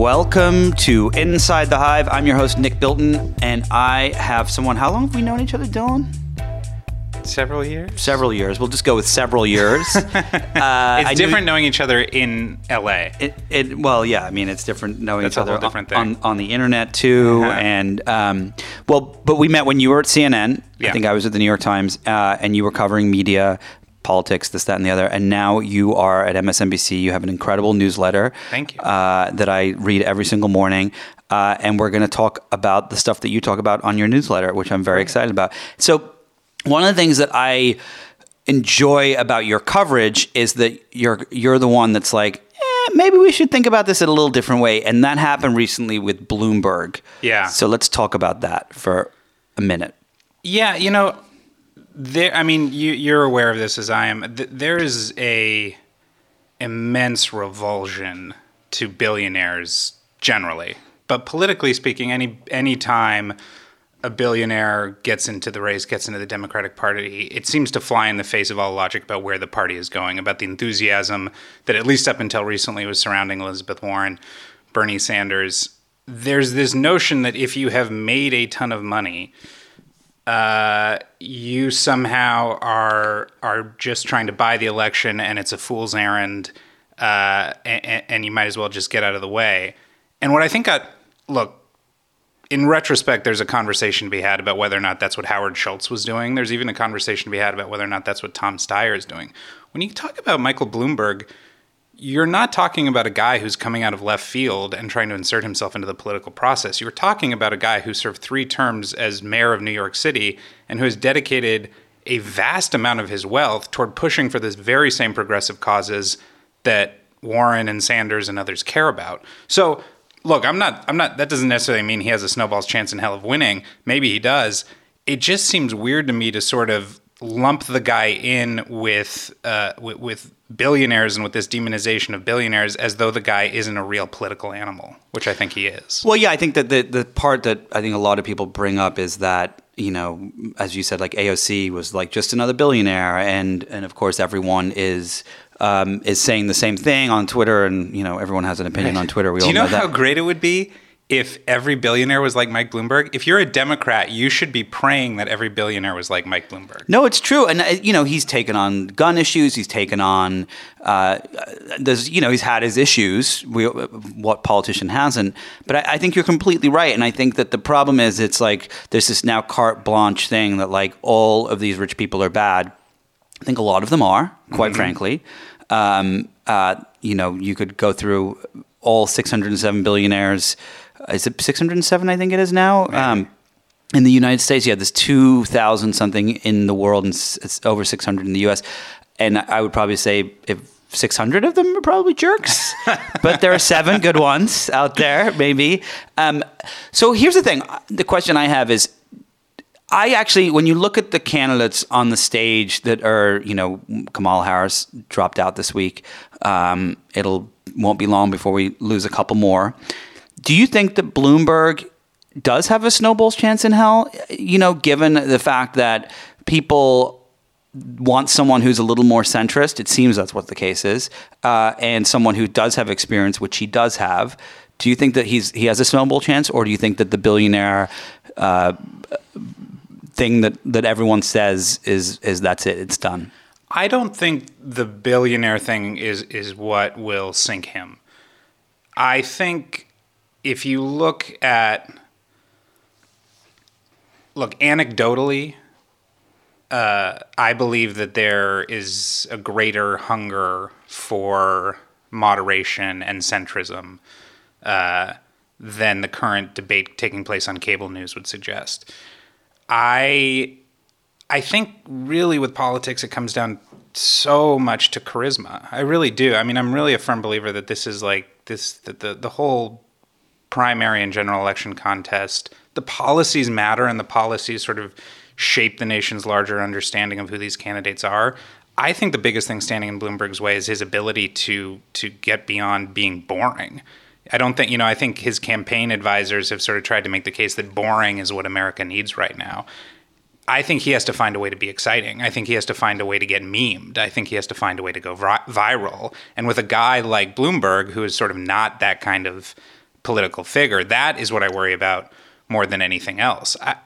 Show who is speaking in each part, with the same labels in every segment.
Speaker 1: Welcome to Inside the Hive. I'm your host, Nick Bilton, and I have someone. How long have we known each other, Dylan?
Speaker 2: Several years.
Speaker 1: Several years. We'll just go with several years. uh,
Speaker 2: It's
Speaker 1: I knew-
Speaker 2: different knowing each other in LA.
Speaker 1: It, it well, yeah. I mean, it's different knowing
Speaker 2: That's
Speaker 1: each other
Speaker 2: different
Speaker 1: on,
Speaker 2: thing.
Speaker 1: on the internet too,
Speaker 2: Uh-huh.
Speaker 1: and um, well, but we met when you were at CNN. I think I was at the New York Times, uh, and you were covering media, politics, this, that, and the other. And now you are at MSNBC. You have an incredible newsletter.
Speaker 2: Thank you.
Speaker 1: Uh, that I read every single morning. Uh, and we're going to talk about the stuff that you talk about on your newsletter, which I'm very excited about. So, one of the things that I enjoy about your coverage is that you're you're the one that's like, eh, maybe we should think about this in a little different way, and that happened recently with Bloomberg.
Speaker 2: Yeah.
Speaker 1: So let's talk about that for a minute.
Speaker 2: Yeah, you know, there. I mean, you, you're aware of this as I am. There is a immense revulsion to billionaires generally, but politically speaking, any any time a billionaire gets into the race, gets into the Democratic Party, it seems to fly in the face of all logic about where the party is going, about the enthusiasm that at least up until recently was surrounding Elizabeth Warren, Bernie Sanders. There's this notion that if you have made a ton of money, uh, you somehow are are just trying to buy the election, and it's a fool's errand, uh, and, and you might as well just get out of the way. And what I think got look in retrospect, there's a conversation to be had about whether or not that's what Howard Schultz was doing. There's even a conversation to be had about whether or not that's what Tom Steyer is doing. When you talk about Michael Bloomberg, you're not talking about a guy who's coming out of left field and trying to insert himself into the political process. You're talking about a guy who served three terms as mayor of New York City and who has dedicated a vast amount of his wealth toward pushing for this very same progressive causes that Warren and Sanders and others care about. So, look, I'm not I'm not that doesn't necessarily mean he has a snowball's chance in hell of winning. Maybe he does. It just seems weird to me to sort of lump the guy in with uh, with, with billionaires and with this demonization of billionaires as though the guy isn't a real political animal, which I think he is.
Speaker 1: Well, yeah, I think that the the part that I think a lot of people bring up is that you know, as you said, like AOC was like just another billionaire, and and of course everyone is. Um, is saying the same thing on Twitter, and you know everyone has an opinion on Twitter. We
Speaker 2: Do
Speaker 1: all
Speaker 2: you know,
Speaker 1: that.
Speaker 2: how great it would be if every billionaire was like Mike Bloomberg? If you're a Democrat, you should be praying that every billionaire was like Mike Bloomberg.
Speaker 1: No, it's true, and uh, you know he's taken on gun issues. He's taken on, uh, there's you know he's had his issues. We, what politician hasn't? But I, I think you're completely right, and I think that the problem is it's like there's this now carte blanche thing that like all of these rich people are bad. I think a lot of them are, quite frankly. Um, uh, you know, you could go through all 607 billionaires. Is it 607? I think it is now. Um, in the United States, yeah, there's 2,000 something in the world, and it's over 600 in the U.S. And I would probably say if 600 of them are probably jerks, but there are seven good ones out there, maybe. Um, so here's the thing: the question I have is, I actually, when you look at the candidates on the stage that are, you know, Kamala Harris dropped out this week. Um, it'll won't be long before we lose a couple more. Do you think that Bloomberg does have a snowball's chance in hell? You know, given the fact that people want someone who's a little more centrist. It seems that's what the case is, uh, and someone who does have experience, which he does have. Do you think that he's he has a snowball chance, or do you think that the billionaire uh, thing that that everyone says is is that's it, it's done?
Speaker 2: I don't think the billionaire thing is is what will sink him. I think if you look at look anecdotally, uh, I believe that there is a greater hunger for moderation and centrism uh, than the current debate taking place on cable news would suggest. I I think really with politics it comes down so much to charisma. I really do. I mean, I'm really a firm believer that this is like this that the the whole primary and general election contest, the policies matter and the policies sort of shape the nation's larger understanding of who these candidates are. I think the biggest thing standing in Bloomberg's way is his ability to to get beyond being boring. I don't think, you know, I think his campaign advisors have sort of tried to make the case that boring is what America needs right now. I think he has to find a way to be exciting. I think he has to find a way to get memed. I think he has to find a way to go vi- viral. And with a guy like Bloomberg, who is sort of not that kind of political figure. That is what I worry about more than anything else. I,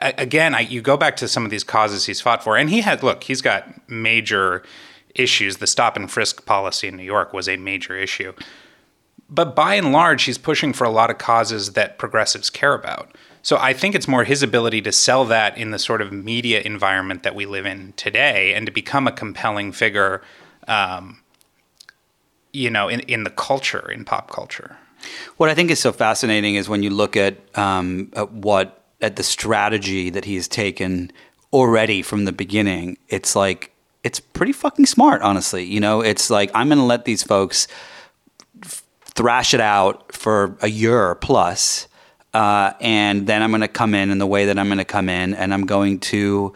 Speaker 2: again, I, you go back to some of these causes he's fought for, and he had look, he's got major issues. The stop and frisk policy in New York was a major issue. But by and large, he's pushing for a lot of causes that progressives care about. So I think it's more his ability to sell that in the sort of media environment that we live in today and to become a compelling figure, um, you know, in, in the culture, in pop culture.
Speaker 1: What I think is so fascinating is when you look at, um, at what at the strategy that he's taken already from the beginning. It's like it's pretty fucking smart, honestly. You know, it's like I'm going to let these folks thrash it out for a year plus, uh, and then I'm going to come in in the way that I'm going to come in, and I'm going to.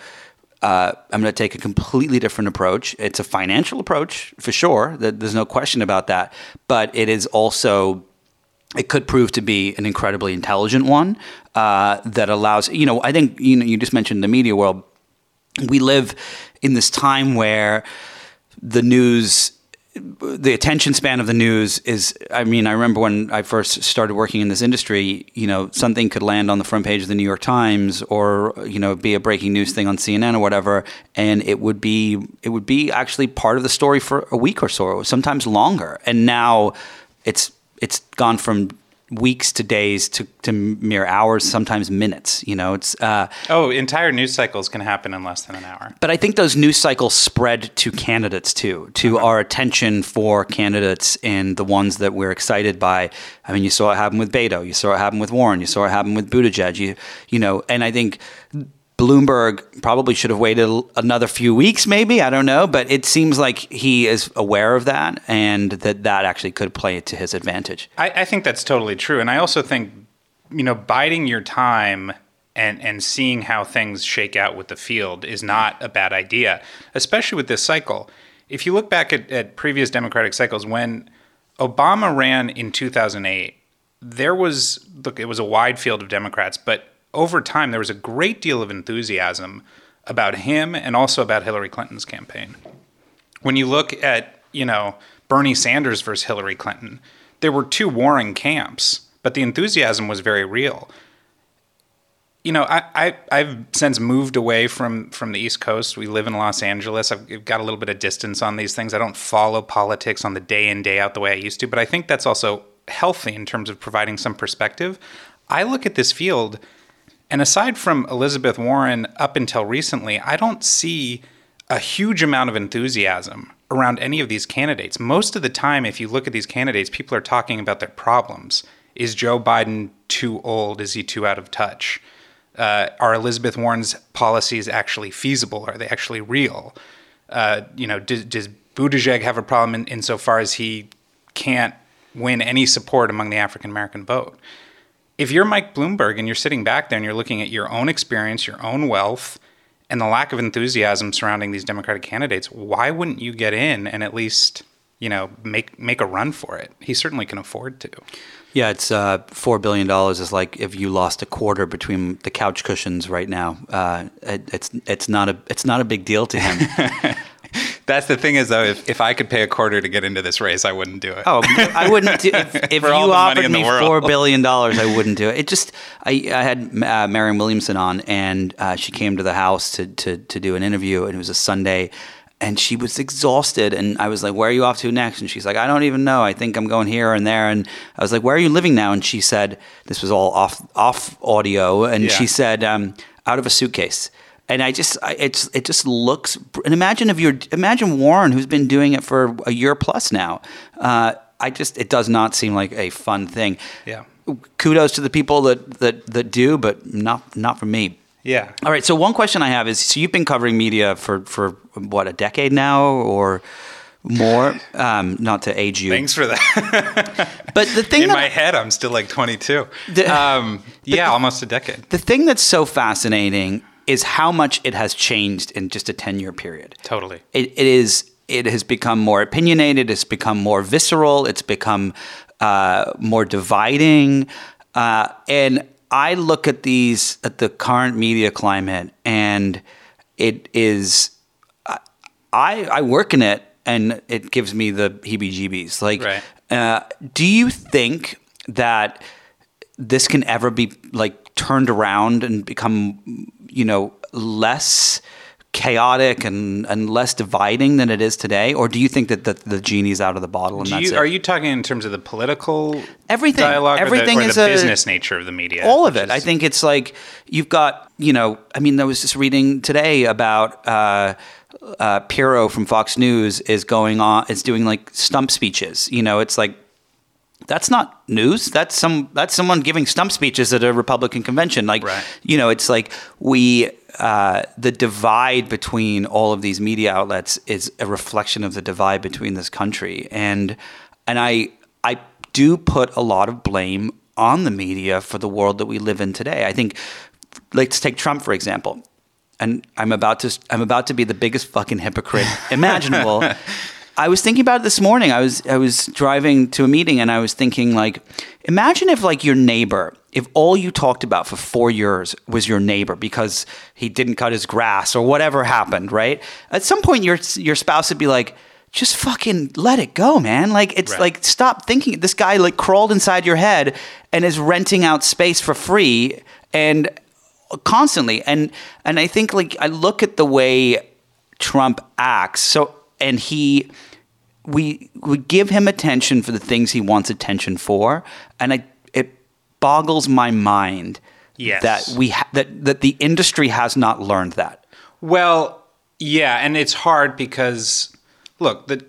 Speaker 1: Uh, I'm going to take a completely different approach. It's a financial approach for sure. There's no question about that. But it is also it could prove to be an incredibly intelligent one uh, that allows you know i think you know you just mentioned the media world. We live in this time where the news the attention span of the news is i mean i remember when i first started working in this industry you know something could land on the front page of the new york times or you know be a breaking news thing on cnn or whatever and it would be it would be actually part of the story for a week or so sometimes longer. And now it's it's gone from weeks to days to, to mere hours, sometimes minutes. You know, it's uh,
Speaker 2: oh, entire news cycles can happen in less than an hour.
Speaker 1: But I think those news cycles spread to candidates too, to our attention for candidates and the ones that we're excited by. I mean, you saw it happen with Beto, you saw it happen with Warren, you saw it happen with Buttigieg. You, you know, and I think Bloomberg probably should have waited another few weeks, maybe. I don't know. But it seems like he is aware of that and that that actually could play to his advantage.
Speaker 2: I, I think that's totally true. And I also think, you know, biding your time and, and seeing how things shake out with the field is not a bad idea, especially with this cycle. If you look back at, at previous Democratic cycles, when Obama ran in 2008, there was, look, it was a wide field of Democrats, but over time, there was a great deal of enthusiasm about him and also about Hillary Clinton's campaign. When you look at, you know, Bernie Sanders versus Hillary Clinton, there were two warring camps, but the enthusiasm was very real. You know, I, I, have since moved away from, from the East Coast. We live in Los Angeles. I've got a little bit of distance on these things. I don't follow politics on the day in, day out the way I used to, but I think that's also healthy in terms of providing some perspective. I look at this field and aside from Elizabeth Warren, up until recently, I don't see a huge amount of enthusiasm around any of these candidates. Most of the time, if you look at these candidates, people are talking about their problems. Is Joe Biden too old? Is he too out of touch? Uh, are Elizabeth Warren's policies actually feasible? Are they actually real? Uh, you know, does, does Buttigieg have a problem in, insofar as he can't win any support among the African American vote? If you're Mike Bloomberg and you're sitting back there and you're looking at your own experience, your own wealth, and the lack of enthusiasm surrounding these Democratic candidates, why wouldn't you get in and at least, you know, make make a run for it? He certainly can afford to.
Speaker 1: Yeah, it's uh, four billion dollars is like if you lost a quarter between the couch cushions right now. Uh, it, it's it's not a it's not a big deal to him.
Speaker 2: That's the thing is though, if, if I could pay a quarter to get into this race, I wouldn't do it.
Speaker 1: Oh, I wouldn't. Do, if if you offered me four billion dollars, I wouldn't do it. It just I, I had uh, Marianne Williamson on, and uh, she came to the house to, to to do an interview, and it was a Sunday. And she was exhausted, and I was like, "Where are you off to next?" And she's like, "I don't even know. I think I'm going here and there." And I was like, "Where are you living now?" And she said, "This was all off off audio." And yeah. she said, um, "Out of a suitcase." And I just I, it's it just looks and imagine if you're imagine Warren who's been doing it for a year plus now. Uh, I just it does not seem like a fun thing.
Speaker 2: Yeah.
Speaker 1: Kudos to the people that that that do, but not not for me.
Speaker 2: Yeah.
Speaker 1: All right. So one question I have is: so you've been covering media for for what a decade now, or more. Um, not to age you.
Speaker 2: Thanks for that.
Speaker 1: but the thing
Speaker 2: in
Speaker 1: that,
Speaker 2: my head, I'm still like 22. The, um, yeah, the, almost a decade.
Speaker 1: The thing that's so fascinating is how much it has changed in just a 10 year period.
Speaker 2: Totally.
Speaker 1: It, it is. It has become more opinionated. It's become more visceral. It's become uh, more dividing. Uh, and I look at these at the current media climate, and it is. I I work in it, and it gives me the heebie-jeebies. Like,
Speaker 2: right.
Speaker 1: uh, do you think that this can ever be like turned around and become, you know, less chaotic and, and less dividing than it is today? Or do you think that the, the genie's out of the bottle and
Speaker 2: Do
Speaker 1: that's
Speaker 2: you,
Speaker 1: it?
Speaker 2: are you talking in terms of the political
Speaker 1: Everything.
Speaker 2: dialogue or the-
Speaker 1: Everything
Speaker 2: or the,
Speaker 1: is a-
Speaker 2: business nature of the media?
Speaker 1: all of it. I think it's like you've got, you know, I mean, I was just reading today about uh, uh, Pirro from Fox News is going on, is doing like stump speeches. You know, it's like that's not news. That's some that's someone giving stump speeches at a Republican convention. Like,
Speaker 2: Right.
Speaker 1: you know, it's like we uh, the divide between all of these media outlets is a reflection of the divide between this country, and and I I do put a lot of blame on the media for the world that we live in today. I think, let's take Trump for example, and I'm about to I'm about to be the biggest fucking hypocrite imaginable. I was thinking about it this morning. I was I was driving to a meeting and I was thinking like imagine if like your neighbor if all you talked about for 4 years was your neighbor because he didn't cut his grass or whatever happened, right? At some point your your spouse would be like just fucking let it go, man. Like it's
Speaker 2: Right.
Speaker 1: like stop thinking this guy like crawled inside your head and is renting out space for free and constantly and and I think like I look at the way Trump acts so and he we we give him attention for the things he wants attention for and I it boggles my mind
Speaker 2: Yes.
Speaker 1: that we ha- that that the industry has not learned that
Speaker 2: Well, yeah, and it's hard because look, the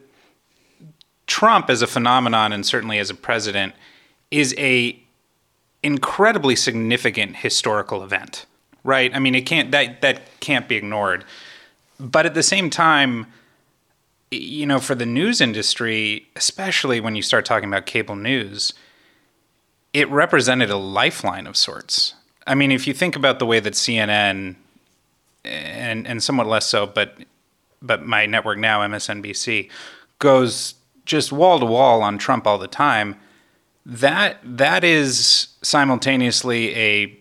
Speaker 2: Trump as a phenomenon and certainly as a president is a incredibly significant historical event. Right? I mean, it can't that that can't be ignored. But at the same time, you know, for the news industry, especially when you start talking about cable news, it represented a lifeline of sorts. I mean, if you think about the way that CNN and and somewhat less so, but but my network now, MSNBC, goes just wall to wall on Trump all the time. That that is simultaneously a,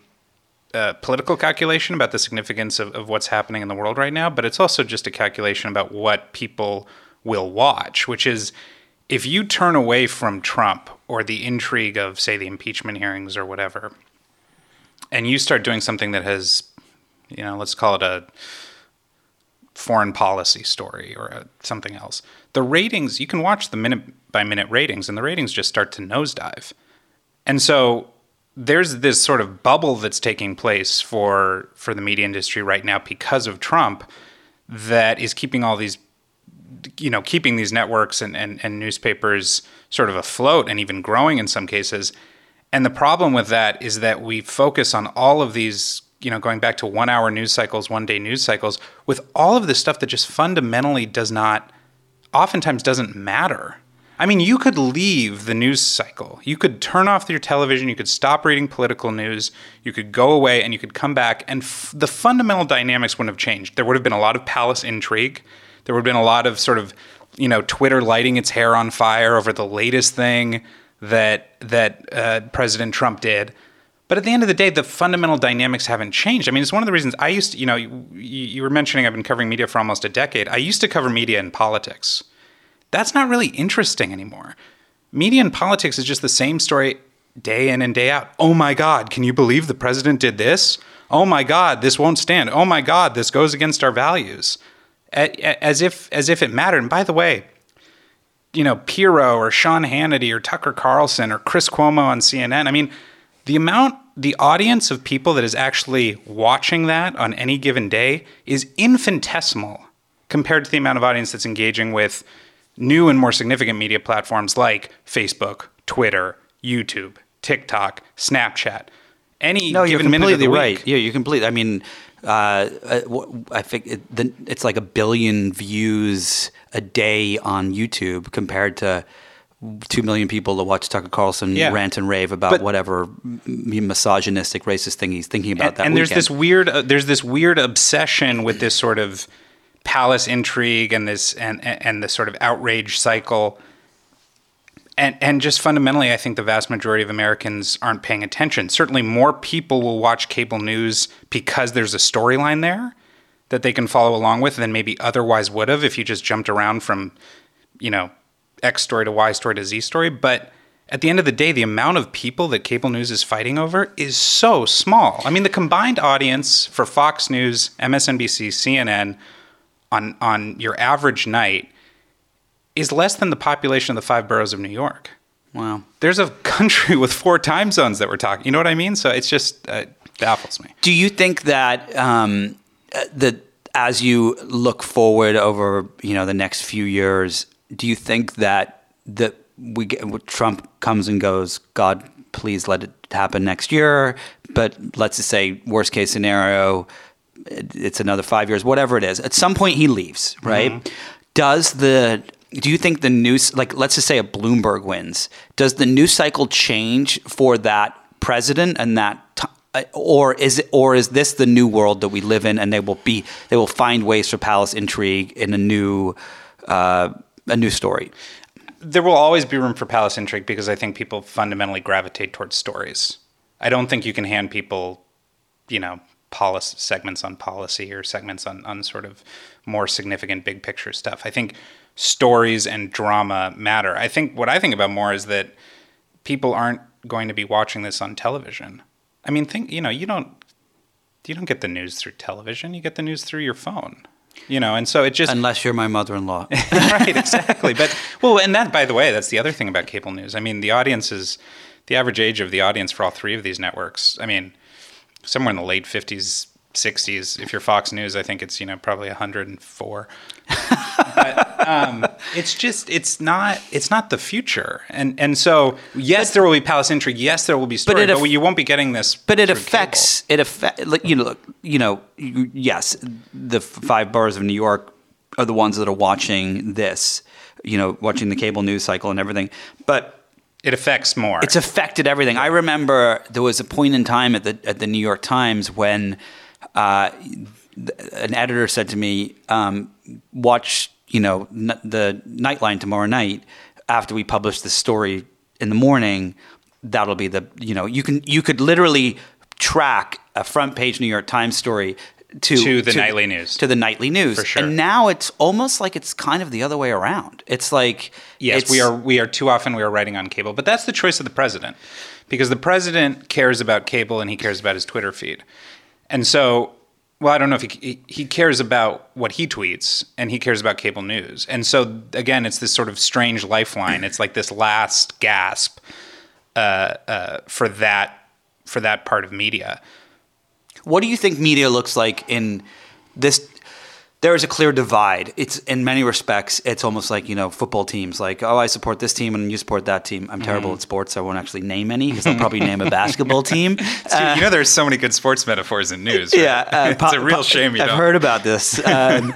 Speaker 2: uh political calculation about the significance of, of what's happening in the world right now, but it's also just a calculation about what people will watch, which is if you turn away from Trump or the intrigue of, say, the impeachment hearings or whatever, and you start doing something that has, you know, let's call it a foreign policy story or a, something else, the ratings, you can watch the minute by minute ratings, and the ratings just start to nosedive. And so there's this sort of bubble that's taking place for for the media industry right now because of Trump that is keeping all these you know keeping these networks and, and, and newspapers sort of afloat and even growing in some cases. And the problem with that is that we focus on all of these you know going back to one hour news cycles one day news cycles with all of this stuff that just fundamentally does not oftentimes doesn't matter. I mean you could leave the news cycle. You could turn off your television. You could stop reading political news. You could go away and you could come back. And f- the fundamental dynamics wouldn't have changed. There would have been a lot of palace intrigue there would have been a lot of sort of you know twitter lighting its hair on fire over the latest thing that that uh, president trump did but at the end of the day, the fundamental dynamics haven't changed. I mean, it's one of the reasons I used to, you know, you, you were mentioning I've been covering media for almost a decade. I used to cover media and politics. That's not really interesting anymore. Media and politics is just the same story day in and day out. Oh my God, can you believe the president did this? Oh my God, this won't stand. Oh my God, this goes against our values. As if, as if it mattered. And by the way, you know, Pirro or Sean Hannity or Tucker Carlson or Chris Cuomo on CNN. I mean, the amount, the audience of people that is actually watching that on any given day is infinitesimal compared to the amount of audience that's engaging with new and more significant media platforms like Facebook, Twitter, YouTube, TikTok, Snapchat. Any
Speaker 1: No, you're
Speaker 2: given minute of
Speaker 1: completely
Speaker 2: the
Speaker 1: right. Yeah, you're completely. I mean, uh, uh, I think it, the, it's like a billion views a day on YouTube compared to two million people that watch Tucker Carlson
Speaker 2: Yeah.
Speaker 1: rant and rave about
Speaker 2: But-
Speaker 1: whatever misogynistic, racist thing he's thinking about
Speaker 2: and,
Speaker 1: that
Speaker 2: and there's this weird uh, there's this weird obsession with this sort of palace intrigue and this and and, and this sort of outrage cycle and and just fundamentally I think the vast majority of Americans aren't paying attention certainly more people will watch cable news because there's a storyline there that they can follow along with than maybe otherwise would have if you just jumped around from you know X story to Y story to Z story but at the end of the day, the amount of people that cable news is fighting over is so small. I mean, the combined audience for Fox News, MSNBC, CNN on on your average night is less than the population of the five boroughs of New York.
Speaker 1: Wow.
Speaker 2: There's a country with four time zones that we're talking. You know what I mean? So it's just uh, baffles me.
Speaker 1: Do you think that um, uh, that as you look forward over you know the next few years, do you think that that we get Trump comes and goes? God, please let it happen next year. But let's just say worst case scenario, it's another five years, whatever it is. At some point, he leaves, right? Mm-hmm. Does the do you think the news like let's just say a Bloomberg wins? Does the news cycle change for that president and that? T- or is it, or is this the new world that we live in, and they will be they will find ways for palace intrigue in a new uh, a new story?
Speaker 2: there will always be room for palace intrigue because I think people fundamentally gravitate towards stories. I don't think you can hand people, you know, policy segments on policy or segments on, on sort of more significant big picture stuff. I think stories and drama matter. I think what I think about more is that people aren't going to be watching this on television. I mean, think you know, you don't you don't get the news through television. You get the news through your phone you know and so it just
Speaker 1: unless you're my mother-in-law
Speaker 2: right exactly but well and that by the way that's the other thing about cable news i mean the audience is the average age of the audience for all three of these networks i mean somewhere in the late 50s 60s if you're fox news i think it's you know probably 104 but um, it's just it's not it's not the future. And and so yes but, there will be palace intrigue yes there will be story but, but you won't be getting this
Speaker 1: but it affects cable. it affect you know you know yes the five boroughs of new york are the ones that are watching this you know watching the cable news cycle and everything. But
Speaker 2: it affects more.
Speaker 1: It's affected everything. I remember there was a point in time at the at the New York Times when uh, an editor said to me, um, "Watch, you know, n- the Nightline tomorrow night after we publish the story in the morning. That'll be the, you know, you can you could literally track a front page New York Times story." To,
Speaker 2: to the to, nightly news
Speaker 1: to the nightly news
Speaker 2: For sure.
Speaker 1: and now it's almost like it's kind of the other way around it's like
Speaker 2: yes
Speaker 1: it's,
Speaker 2: we are we are too often we are writing on cable but that's the choice of the president because the president cares about cable and he cares about his twitter feed and so well, I don't know if he he cares about what he tweets, and he cares about cable news, and so again, it's this sort of strange lifeline. It's like this last gasp uh, uh, for that for that part of media.
Speaker 1: What do you think media looks like in this there is a clear divide. It's in many respects, it's almost like you know football teams. Like, oh, I support this team and you support that team. I'm terrible mm. at sports. So I won't actually name any because I'll probably name a basketball team.
Speaker 2: Uh, you know, there's so many good sports metaphors in news. Right?
Speaker 1: Yeah,
Speaker 2: uh, it's a real shame. You
Speaker 1: I've
Speaker 2: don't.
Speaker 1: heard about this. Um,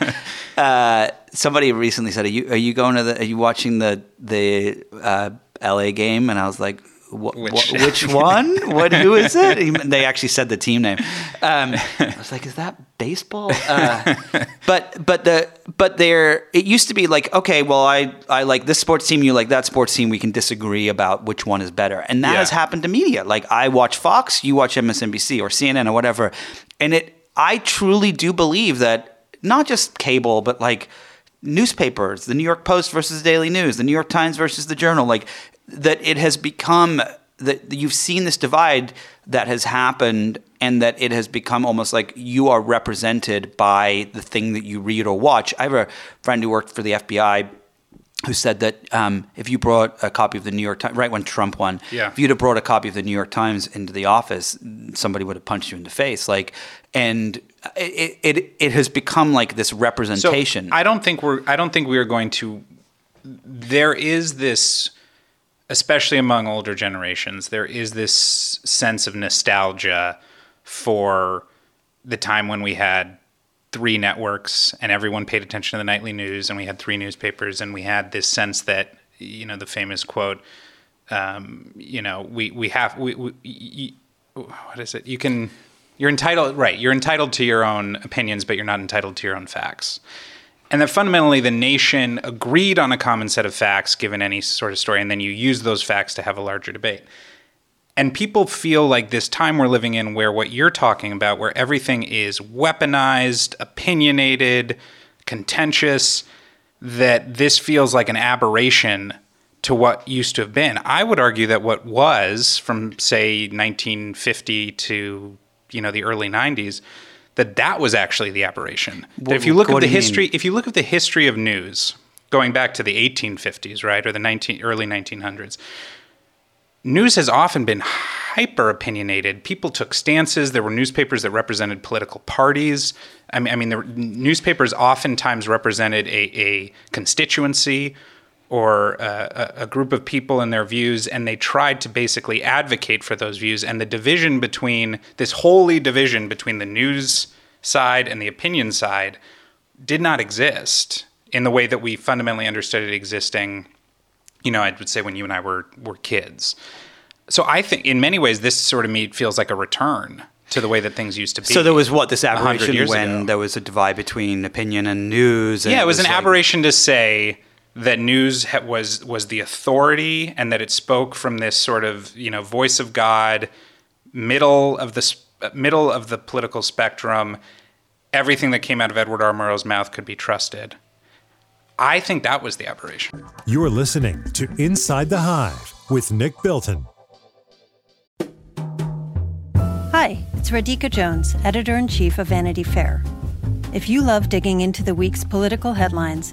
Speaker 1: uh, somebody recently said, "Are you are you going to the? Are you watching the the uh, L.A. game?" And I was like, which, which one? What? Who is it? He, they actually said the team name. Um, I was like, is that baseball? Uh, but but the but there it used to be like okay, well I I like this sports team, you like that sports team. We can disagree about which one is better, and that yeah. has happened to media. Like I watch Fox, you watch MSNBC or CNN or whatever, and it. I truly do believe that not just cable, but like newspapers, the New York Post versus the Daily News, the New York Times versus the Journal, like that it has become that you've seen this divide that has happened and that it has become almost like you are represented by the thing that you read or watch. I have a friend who worked for the FBI who said that um, if you brought a copy of the New York Times, right when Trump won,
Speaker 2: yeah.
Speaker 1: if you'd have brought a copy of the New York Times into the office, somebody would have punched you in the face. Like, and it it, it has become like this representation.
Speaker 2: So I don't think we're. I don't think we are going to. There is this especially among older generations, there is this sense of nostalgia for the time when we had three networks and everyone paid attention to the nightly news and we had three newspapers and we had this sense that you know the famous quote um, you know we we have we, we you, what is it? You can you're entitled right you're entitled to your own opinions but you're not entitled to your own facts and that fundamentally the nation agreed on a common set of facts given any sort of story, and then you use those facts to have a larger debate. And people feel like this time we're living in, where what you're talking about, where everything is weaponized, opinionated, contentious, that this feels like an aberration to what used to have been. I would argue that what was from say 1950 to you know the early 90s that that was actually the aberration. That if you look
Speaker 1: what
Speaker 2: at the
Speaker 1: you mean?
Speaker 2: history, if you look at the history of news going back to the 1850s, right, or the 19 early 1900s, news has often been hyper opinionated. People took stances. There were newspapers that represented political parties. I mean, I mean, the newspapers oftentimes represented a, a constituency or a, a a group of people and their views, and they tried to basically advocate for those views. And the division between this holy division between the news side and the opinion side did not exist in the way that we fundamentally understood it existing you know, I would say when you and I were were kids. So I think in many ways this sort of me feels like a return to the way that things used to be.
Speaker 1: So there was what this aberration when
Speaker 2: ago.
Speaker 1: there was a divide between opinion and news. And
Speaker 2: yeah, it was an
Speaker 1: like-
Speaker 2: aberration to say that news ha- was was the authority and that it spoke from this sort of you know voice of God, middle of the sp- uh, middle of the political spectrum. Everything that came out of Edward R. Murrow's mouth could be trusted. I think that was the aberration.
Speaker 3: You're listening to Inside the Hive with Nick Bilton.
Speaker 4: Hi, it's Radhika Jones, editor in chief of Vanity Fair. If you love digging into the week's political headlines,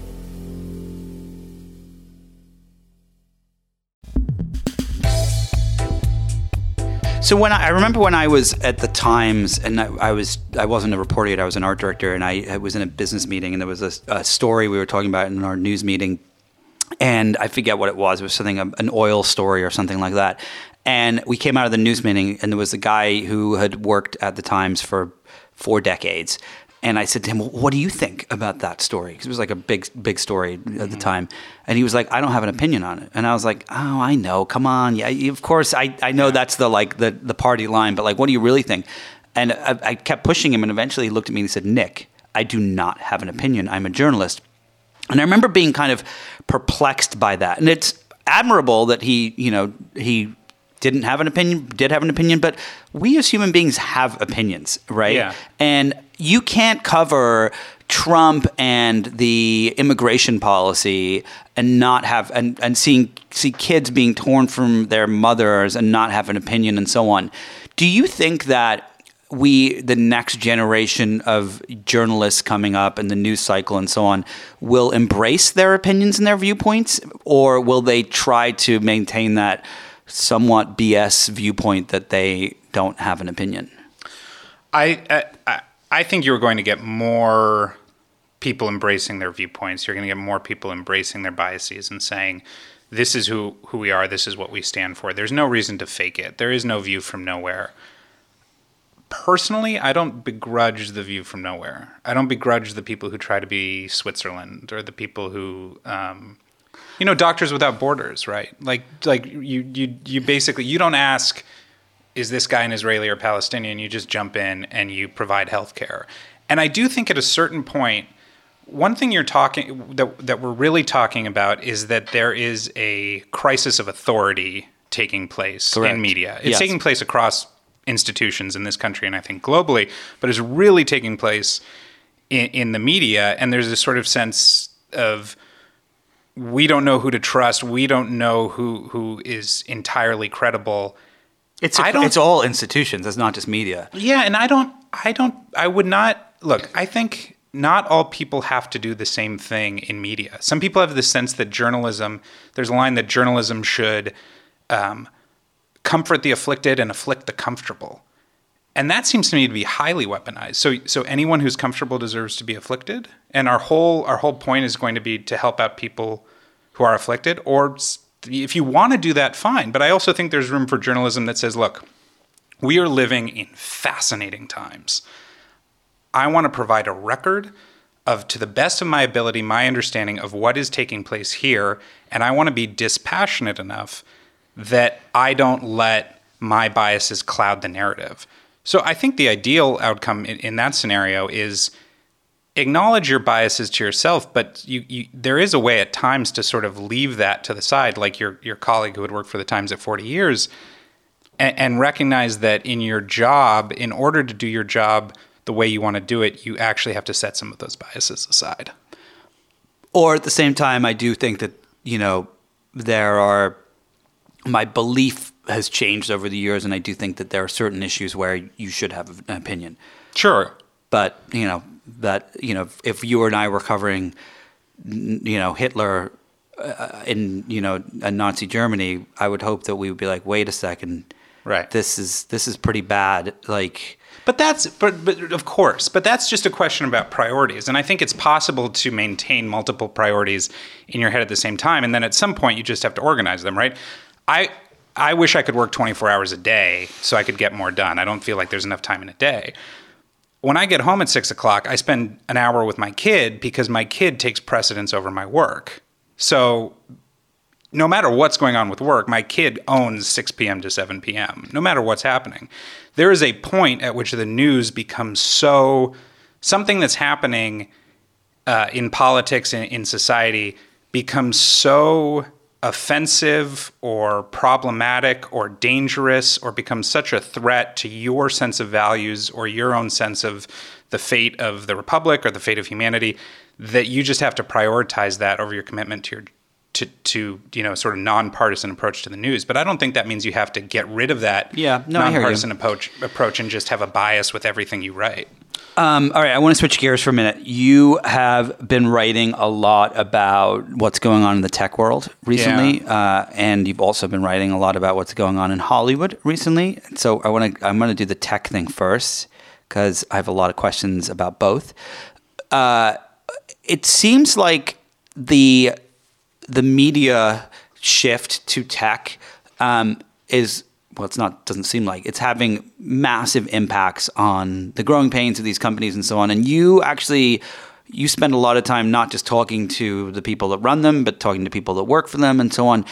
Speaker 1: So when I, I remember when I was at the Times, and I, I was I wasn't a reporter yet, I was an art director, and I, I was in a business meeting, and there was a, a story we were talking about in our news meeting, and I forget what it was. It was something um, an oil story or something like that. And we came out of the news meeting, and there was a guy who had worked at the Times for four decades. And I said to him, well, "What do you think about that story?" Because it was like a big, big story at the mm-hmm. time. And he was like, "I don't have an opinion on it." And I was like, "Oh, I know. Come on. Yeah, of course. I, I know that's the like the the party line. But like, what do you really think?" And I, I kept pushing him, and eventually he looked at me and he said, "Nick, I do not have an mm-hmm. opinion. I'm a journalist." And I remember being kind of perplexed by that. And it's admirable that he, you know, he didn't have an opinion, did have an opinion, but we as human beings have opinions, right?
Speaker 2: Yeah.
Speaker 1: And you can't cover Trump and the immigration policy and not have and, and seeing see kids being torn from their mothers and not have an opinion and so on. Do you think that we the next generation of journalists coming up in the news cycle and so on will embrace their opinions and their viewpoints or will they try to maintain that somewhat BS viewpoint that they don't have an opinion?
Speaker 2: I- I I think you're going to get more people embracing their viewpoints. You're going to get more people embracing their biases and saying, "This is who who we are. This is what we stand for." There's no reason to fake it. There is no view from nowhere. Personally, I don't begrudge the view from nowhere. I don't begrudge the people who try to be Switzerland or the people who. Um, you know, Doctors Without Borders, right? Like, like you, you, you basically you don't ask, is this guy an Israeli or Palestinian? You just jump in and you provide health care. And I do think at a certain point, one thing you're talking that that we're really talking about is that there is a crisis of authority taking place
Speaker 1: Correct.
Speaker 2: in media. It's
Speaker 1: Yes.
Speaker 2: taking place across institutions in this country and I think globally, but it's really taking place in, in the media. And there's this sort of sense of we don't know who to trust. We don't know who who is entirely credible.
Speaker 1: It's
Speaker 2: I don't-
Speaker 1: it's all institutions. It's not just media.
Speaker 2: Yeah, and I don't I don't I would not look, I think not all people have to do the same thing in media. Some people have the sense that journalism there's a line that journalism should um, comfort the afflicted and afflict the comfortable. And that seems to me to be highly weaponized. So so anyone who's comfortable deserves to be afflicted. And our whole our whole point is going to be to help out people who are afflicted. Or if you want to do that, fine. But I also think there's room for journalism that says, look, we are living in fascinating times. I want to provide a record of, to the best of my ability, my understanding of what is taking place here. And I want to be dispassionate enough that I don't let my biases cloud the narrative. So I think the ideal outcome in, in that scenario is acknowledge your biases to yourself, but you, you, there is a way at times to sort of leave that to the side, like your your colleague who had worked for the Times at 40 years, and, and recognize that in your job, in order to do your job the way you want to do it, you actually have to set some of those biases aside.
Speaker 1: Or at the same time, I do think that you know there are my belief has changed over the years, and I do think that there are certain issues where you should have an opinion.
Speaker 2: Sure,
Speaker 1: but you know that you know if you and I were covering you know Hitler uh, in you know a Nazi Germany, I would hope that we would be like, wait a second,
Speaker 2: right?
Speaker 1: This is this is pretty bad. Like,
Speaker 2: but that's but but of course, but that's just a question about priorities, and I think it's possible to maintain multiple priorities in your head at the same time, and then at some point you just have to organize them, right? I I wish I could work 24 hours a day so I could get more done. I don't feel like there's enough time in a day when I get home at six o'clock, I spend an hour with my kid because my kid takes precedence over my work. So no matter what's going on with work, my kid owns 6 p.m. to 7 p.m., no matter what's happening. There is a point at which the news becomes so something that's happening uh, in politics and in society becomes so offensive or problematic or dangerous or becomes such a threat to your sense of values or your own sense of the fate of the republic or the fate of humanity that you just have to prioritize that over your commitment to your to, to you know sort of nonpartisan approach to the news but i don't think that means you have to get rid of that
Speaker 1: yeah, no,
Speaker 2: nonpartisan approach approach and just have a bias with everything you write
Speaker 1: um, all right, I want to switch gears for a minute. You have been writing a lot about what's going on in the tech world recently, yeah. uh, and you've also been writing a lot about what's going on in Hollywood recently. So I want to I'm going to do the tech thing first because I have a lot of questions about both. Uh, it seems like the the media shift to tech um, is well, it's not doesn't seem like it's having massive impacts on the growing pains of these companies and so on. And you actually you spend a lot of time not just talking to the people that run them, but talking to people that work for them and so on.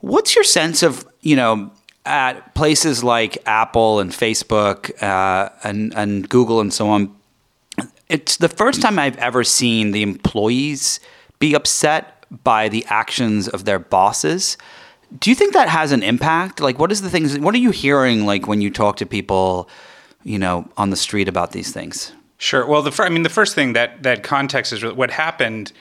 Speaker 1: What's your sense of you know at places like Apple and Facebook uh, and and Google and so on? It's the first time I've ever seen the employees be upset by the actions of their bosses do you think that has an impact? Like, what is the things? What are you hearing like when you talk to people, you know, on the street about these things?
Speaker 2: Sure. Well, the I mean, the first thing that that context is what happened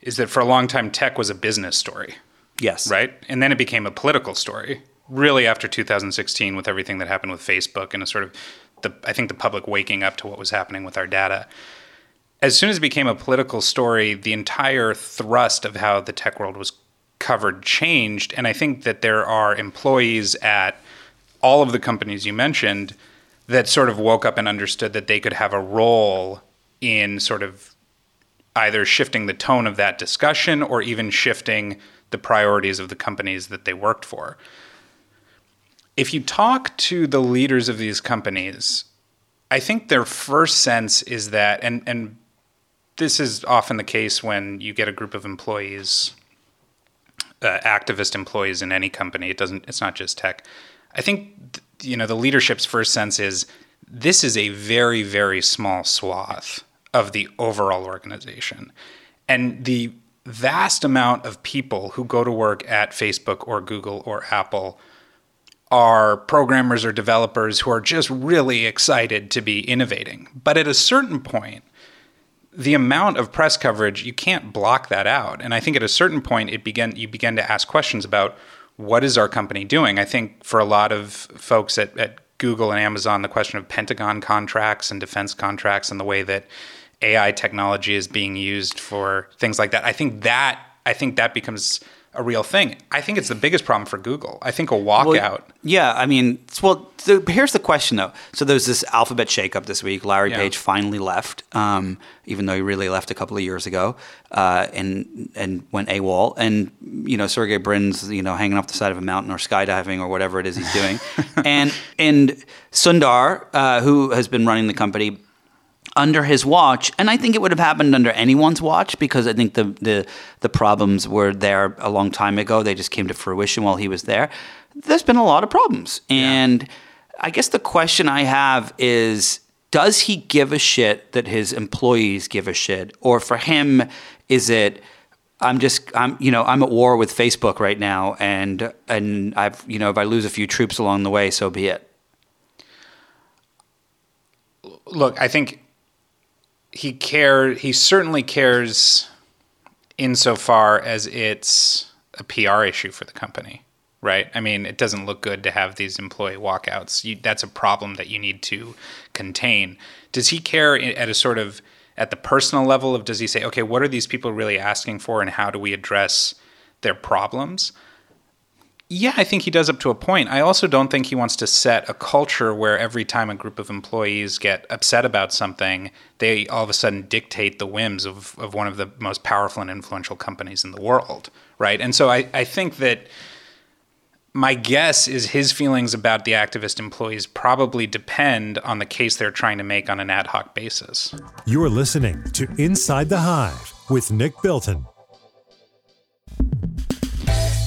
Speaker 2: is that for a long time tech was a business story.
Speaker 1: Yes.
Speaker 2: Right, and then it became a political story. Really, after 2016, with everything that happened with Facebook and a sort of the I think the public waking up to what was happening with our data. As soon as it became a political story, the entire thrust of how the tech world was covered changed. And I think that there are employees at all of the companies you mentioned that sort of woke up and understood that they could have a role in sort of either shifting the tone of that discussion or even shifting the priorities of the companies that they worked for. If you talk to the leaders of these companies, I think their first sense is that, and, and this is often the case when you get a group of employees uh, activist employees in any company. It doesn't. It's not just tech. I think you know the leadership's first sense is this is a very very small swath of the overall organization, and the vast amount of people who go to work at Facebook or Google or Apple are programmers or developers who are just really excited to be innovating. But at a certain point, the amount of press coverage you can't block that out. And i think at a certain point it began you begin to ask questions about what is our company doing? I think for a lot of folks at, at google and amazon the question of pentagon contracts and defense contracts and the way that ai technology is being used for things like that i think that i think that becomes a real thing. I think it's the biggest problem for Google. I think a walkout. Well,
Speaker 1: yeah, I mean, well, so here's the question though. So there's this alphabet shakeup this week. Larry yeah. Page finally left, um, even though he really left a couple of years ago, uh, and and went AWOL. And you know, Sergey Brin's you know hanging off the side of a mountain or skydiving or whatever it is he's doing. and and Sundar, uh, who has been running the company, under his watch, and I think it would have happened under anyone's watch because I think the the the problems were there a long time ago. They just came to fruition while he was there. There's been a lot of problems, and I guess the question I have is. Does he give a shit that his employees give a shit? Or for him, is it I'm just I'm you know I'm at war with Facebook right now, and and I've you know if I lose a few troops along the way, so be it.
Speaker 2: Look, I think he care he certainly cares insofar as it's a PR issue for the company, right? I mean, it doesn't look good to have these employee walkouts. You, that's a problem that you need to contain. Does he care at a sort of at the personal level of does he say, okay, what are these people really asking for, and how do we address their problems? Yeah, I think he does up to a point. I also don't think he wants to set a culture where every time a group of employees get upset about something, they all of a sudden dictate the whims of, of one of the most powerful and influential companies in the world, right? And so I, I think that my guess is his feelings about the activist employees probably depend on the case they're trying to make on an ad hoc basis.
Speaker 3: You're listening to Inside the Hive with Nick Bilton.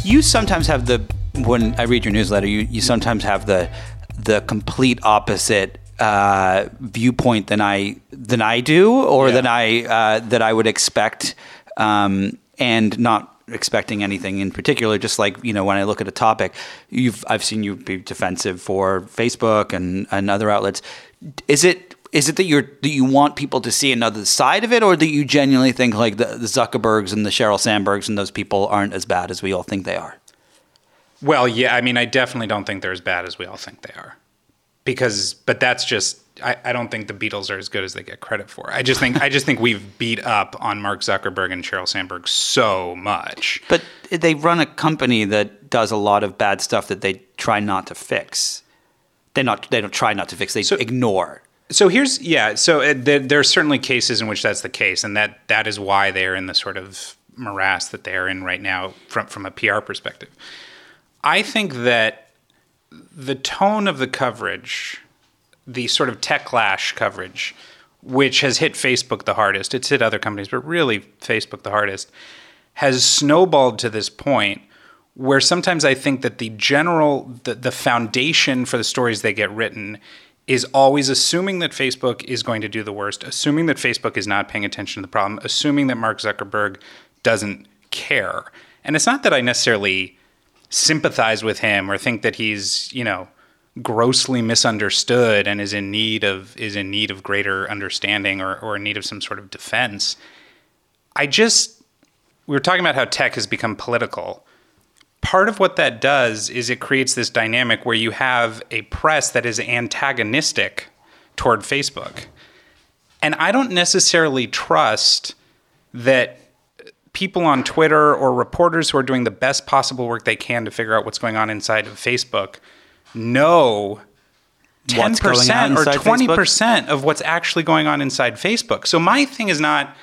Speaker 1: You sometimes have the when I read your newsletter, you, you sometimes have the the complete opposite uh, viewpoint than I than I do, or
Speaker 2: Yeah.
Speaker 1: than I uh, that I would expect, um, and not expecting anything in particular. Just like you know, when I look at a topic, you've I've seen you be defensive for Facebook and, and other outlets. Is it is it that you're that you want people to see another side of it, or that you genuinely think like the, the Zuckerbergs and the Sheryl Sandbergs and those people aren't as bad as we all think they are?
Speaker 2: Well, yeah, I mean, I definitely don't think they're as bad as we all think they are. Because, but that's just, I, I don't think the Beatles are as good as they get credit for. I just think, I just think we've beat up on Mark Zuckerberg and Sheryl Sandberg so much.
Speaker 1: But they run a company that does a lot of bad stuff that they try not to fix. They not they don't try not to fix. They
Speaker 2: So-
Speaker 1: ignore.
Speaker 2: So here's, yeah, so uh, there, there are certainly cases in which that's the case, and that that is why they're in the sort of morass that they're in right now from from a PR perspective. I think that the tone of the coverage, the sort of techlash coverage, which has hit Facebook the hardest, it's hit other companies, but really Facebook the hardest, has snowballed to this point where sometimes I think that the general, the, the foundation for the stories they get written is always assuming that Facebook is going to do the worst, assuming that Facebook is not paying attention to the problem, assuming that Mark Zuckerberg doesn't care. And it's not that I necessarily sympathize with him or think that he's, you know, grossly misunderstood and is in need of is in need of greater understanding or, or in need of some sort of defense. I just we were talking about how tech has become political. Part of what that does is it creates this dynamic where you have a press that is antagonistic toward Facebook. And I don't necessarily trust that people on Twitter or reporters who are doing the best possible work they can to figure out what's going on inside of Facebook know
Speaker 1: What's going on
Speaker 2: 10% or 20% of what's actually going on inside Facebook. So my thing is not,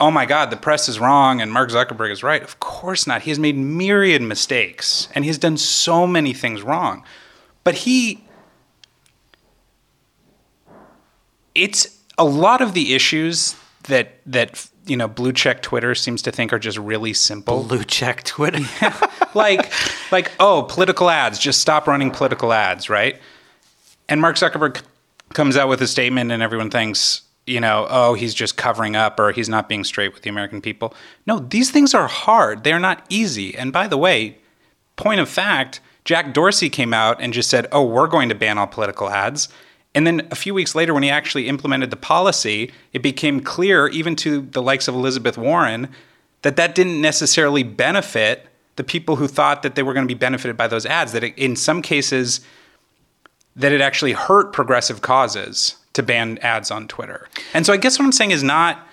Speaker 2: oh my God, the press is wrong and Mark Zuckerberg is right. Of course not. He has made myriad mistakes and he has done so many things wrong. But he, it's a lot of the issues that, that, you know, blue check Twitter seems to think are just really simple
Speaker 1: Blue check Twitter.
Speaker 2: like like oh political ads just stop running political ads right and mark zuckerberg comes out with a statement and everyone thinks you know oh he's just covering up or he's not being straight with the american people. No these things are hard. They're not easy. And by the way point of fact jack dorsey came out and just said oh we're going to ban all political ads. And then a few weeks later when he actually implemented the policy it became clear even to the likes of elizabeth warren that that didn't necessarily benefit the people who thought that they were going to be benefited by those ads that it, in some cases that it actually hurt progressive causes to ban ads on Twitter. And so I guess what I'm saying is not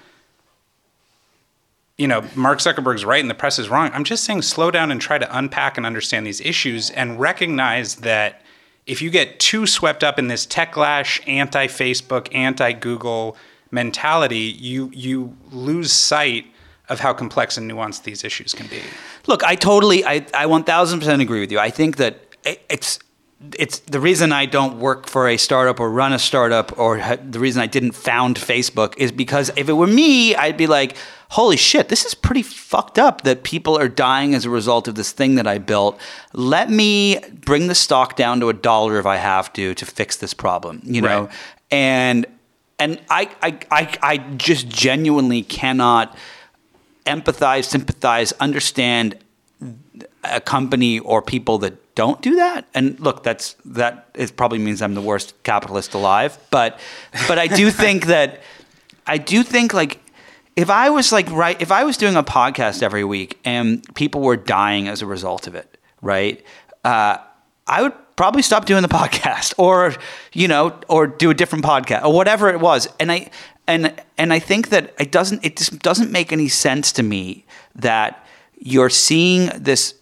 Speaker 2: you know, Mark Zuckerberg's right and the press is wrong. I'm just saying slow down and try to unpack and understand these issues and recognize that if you get too swept up in this techlash, anti-Facebook, anti-Google mentality, you you lose sight of how complex and nuanced these issues can be.
Speaker 1: Look, I totally, I, I 1000% agree with you. I think that it's it's the reason I don't work for a startup or run a startup or ha- the reason I didn't found Facebook is because if it were me, I'd be like, holy shit, this is pretty fucked up that people are dying as a result of this thing that I built. Let me bring the stock down to a dollar if I have to to fix this problem, you know?
Speaker 2: Right.
Speaker 1: And and I, I I I just genuinely cannot empathize, sympathize, understand a company or people that don't do that. And look, that's that it probably means I'm the worst capitalist alive. But but I do think that I do think like if I was like right if I was doing a podcast every week and people were dying as a result of it, right? Uh, I would probably stop doing the podcast or you know or do a different podcast or whatever it was. And I and and I think that it doesn't it just doesn't make any sense to me that you're seeing this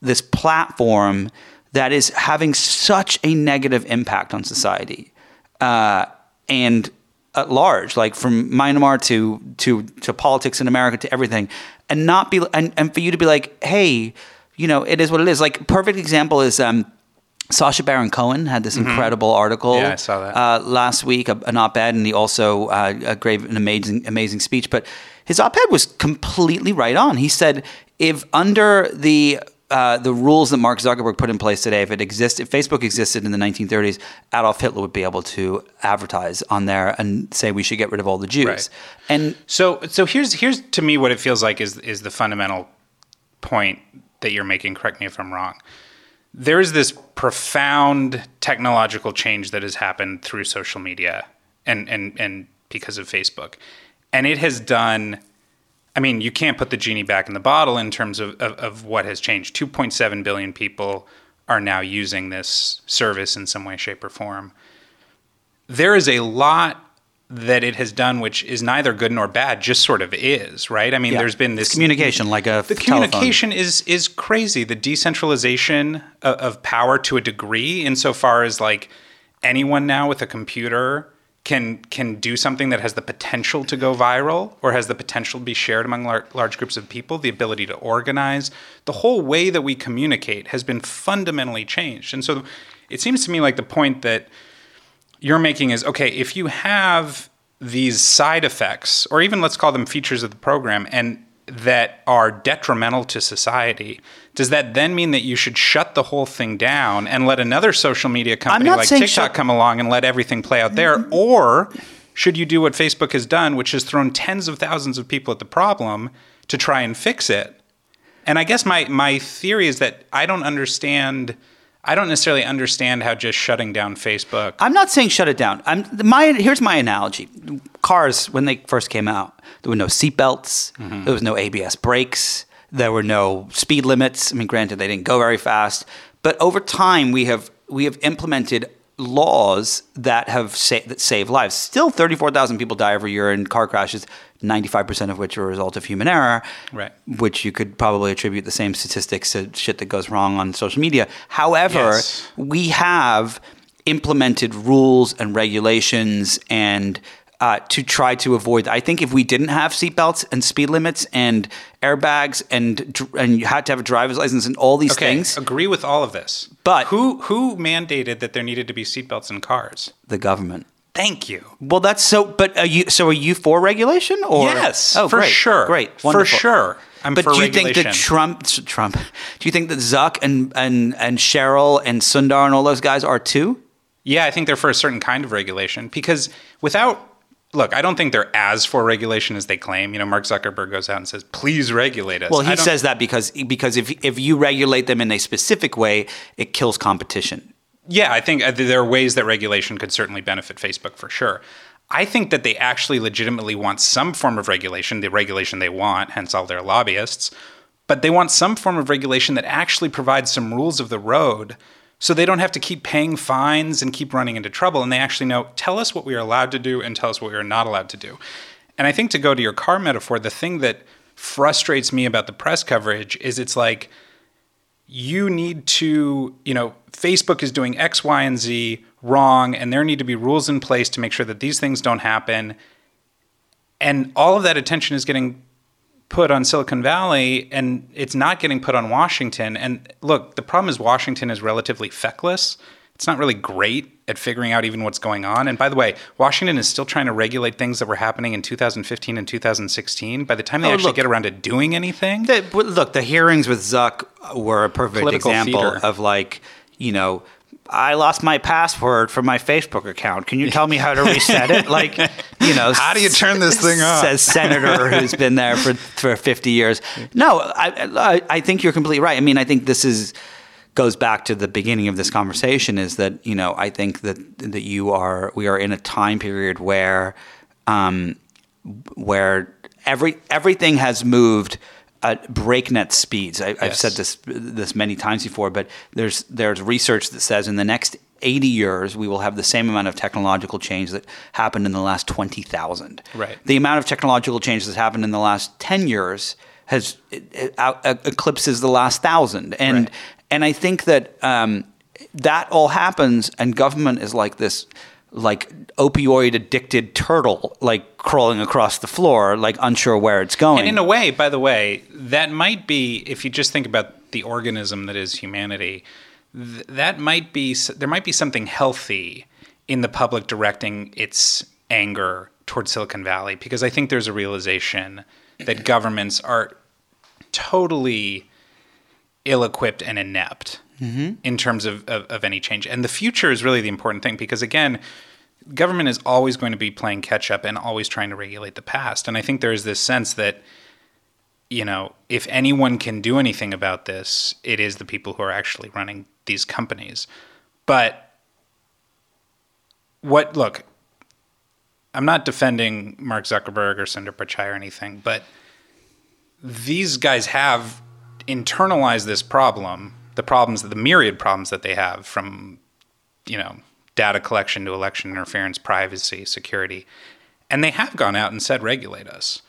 Speaker 1: this platform that is having such a negative impact on society uh, and at large, like from Myanmar to to to politics in America to everything, and not be and, and for you to be like, hey, you know, it is what it is. Like perfect example is. Um, Sacha Baron Cohen had this incredible article
Speaker 2: Mm-hmm. Yeah, I saw that.
Speaker 1: Uh, last week, a, an op-ed, and he also uh, gave an amazing, amazing speech. But his op-ed was completely right on. He said, if under the uh, the rules that Mark Zuckerberg put in place today, if it existed, if Facebook existed in the 1930s, Adolf Hitler would be able to advertise on there and say we should get rid of all the Jews.
Speaker 2: Right.
Speaker 1: And
Speaker 2: So so here's here's to me what it feels like is is the fundamental point that you're making. Correct me if I'm wrong. There is this profound technological change that has happened through social media and and and because of Facebook, and it has done. I mean, you can't put the genie back in the bottle in terms of, of, of what has changed. 2.7 billion people are now using this service in some way, shape, or form there is a lot that it has done which is neither good nor bad just sort of is right i mean
Speaker 1: Yeah.
Speaker 2: there's been
Speaker 1: It's
Speaker 2: this
Speaker 1: communication, like a
Speaker 2: the
Speaker 1: telephone.
Speaker 2: communication is is crazy the decentralization of, of power to a degree insofar as like anyone now with a computer can can do something that has the potential to go viral or has the potential to be shared among lar- large groups of people the ability to organize the whole way that we communicate has been fundamentally changed. And so it seems to me like the point that you're making is okay, if you have these side effects, or even let's call them features of the program, and that are detrimental to society, does that then mean that you should shut the whole thing down and let another social media company like TikTok come along and let everything play out there? Or should you do what Facebook has done, which has thrown tens of thousands of people at the problem to try and fix it? And I guess my my theory is that I don't understand. I don't necessarily understand how just shutting down Facebook.
Speaker 1: I'm not saying shut it down. I'm my here's my analogy. Cars when they first came out, there were no seatbelts,
Speaker 2: Mm-hmm.
Speaker 1: there was no ABS brakes, there were no speed limits. I mean, granted they didn't go very fast, but over time we have we have implemented laws that have sa- that save lives. Still, 34,000 people die every year in car crashes, 95% of which are a result of human error.
Speaker 2: Right.
Speaker 1: Which you could probably attribute the same statistics to shit that goes wrong on social media. However,
Speaker 2: Yes.
Speaker 1: we have implemented rules and regulations and uh, to try to avoid. I think if we didn't have seatbelts and speed limits and airbags and and you had to have a driver's license and all these
Speaker 2: Okay,
Speaker 1: things,
Speaker 2: agree with all of this.
Speaker 1: But-
Speaker 2: who who mandated that there needed to be seatbelts in cars?
Speaker 1: the government.
Speaker 2: Thank you.
Speaker 1: Well, that's so. But are you so are you for regulation or
Speaker 2: yes,
Speaker 1: Oh,
Speaker 2: for
Speaker 1: great,
Speaker 2: sure,
Speaker 1: great, wonderful.
Speaker 2: for sure. I'm
Speaker 1: but do you
Speaker 2: regulation.
Speaker 1: think that Trump, Trump, do you think that Zuck and and and Sheryl and Sundar and all those guys are too?
Speaker 2: Yeah, I think they're for a certain kind of regulation because without look, I don't think they're as for regulation as they claim. You know, Mark Zuckerberg goes out and says, "Please regulate us."
Speaker 1: Well, he says that because because if if you regulate them in a specific way, it kills competition.
Speaker 2: Yeah, I think uh, there are ways that regulation could certainly benefit Facebook for sure. I think that they actually legitimately want some form of regulation, the regulation they want, hence all their lobbyists, but they want some form of regulation that actually provides some rules of the road so they don't have to keep paying fines and keep running into trouble and they actually know tell us what we are allowed to do and tell us what we are not allowed to do. And I think to go to your car metaphor, the thing that frustrates me about the press coverage is it's like you need to, you know, Facebook is doing X, Y, and Z wrong, and there need to be rules in place to make sure that these things don't happen. And all of that attention is getting put on Silicon Valley and it's not getting put on Washington. And look, the problem is Washington is relatively feckless. it's not really great at figuring out even what's going on. And by the way, Washington is still trying to regulate things that were happening in 2015 and 2016. By the time they
Speaker 1: Oh,
Speaker 2: actually
Speaker 1: look.
Speaker 2: get around to doing anything,
Speaker 1: The, look, the hearings with Zuck were a perfect example
Speaker 2: feeder.
Speaker 1: of like, you know, I lost my password for my Facebook account. Can you tell me how to reset it? Like, you know,
Speaker 2: How do you turn this thing off?
Speaker 1: Says senator who's been there for for 50 years. No, I, I I think you're completely right. I mean, I think this is goes back to the beginning of this conversation is that you know I think that that you are we are in a time period where um, where every everything has moved at breakneck speeds. I, I've
Speaker 2: Yes.
Speaker 1: said this this many times before, but there's there's research that says in the next 80 years we will have the same amount of technological change that happened in the last 20,000.
Speaker 2: Right.
Speaker 1: The amount of technological change that's happened in the last 10 years has it, it out, uh, eclipses the last thousand, and
Speaker 2: Right.
Speaker 1: and I think that um, that all happens, and government is like this, like opioid addicted turtle, like crawling across the floor, like unsure where it's going.
Speaker 2: And in a way, by the way, that might be if you just think about the organism that is humanity, th- that might be there might be something healthy in the public directing its anger towards Silicon Valley because I think there's a realization that governments are totally ill-equipped and inept Mm-hmm. in terms of, of, of any change. And the future is really the important thing because again, government is always going to be playing catch up and always trying to regulate the past. And I think there is this sense that, you know, if anyone can do anything about this, it is the people who are actually running these companies. But what, look, I'm not defending Mark Zuckerberg or Sundar Pichai or anything, but these guys have internalized this problem, the problems, the myriad problems that they have from, you know, data collection to election interference, privacy, security. And they have gone out and said, regulate us.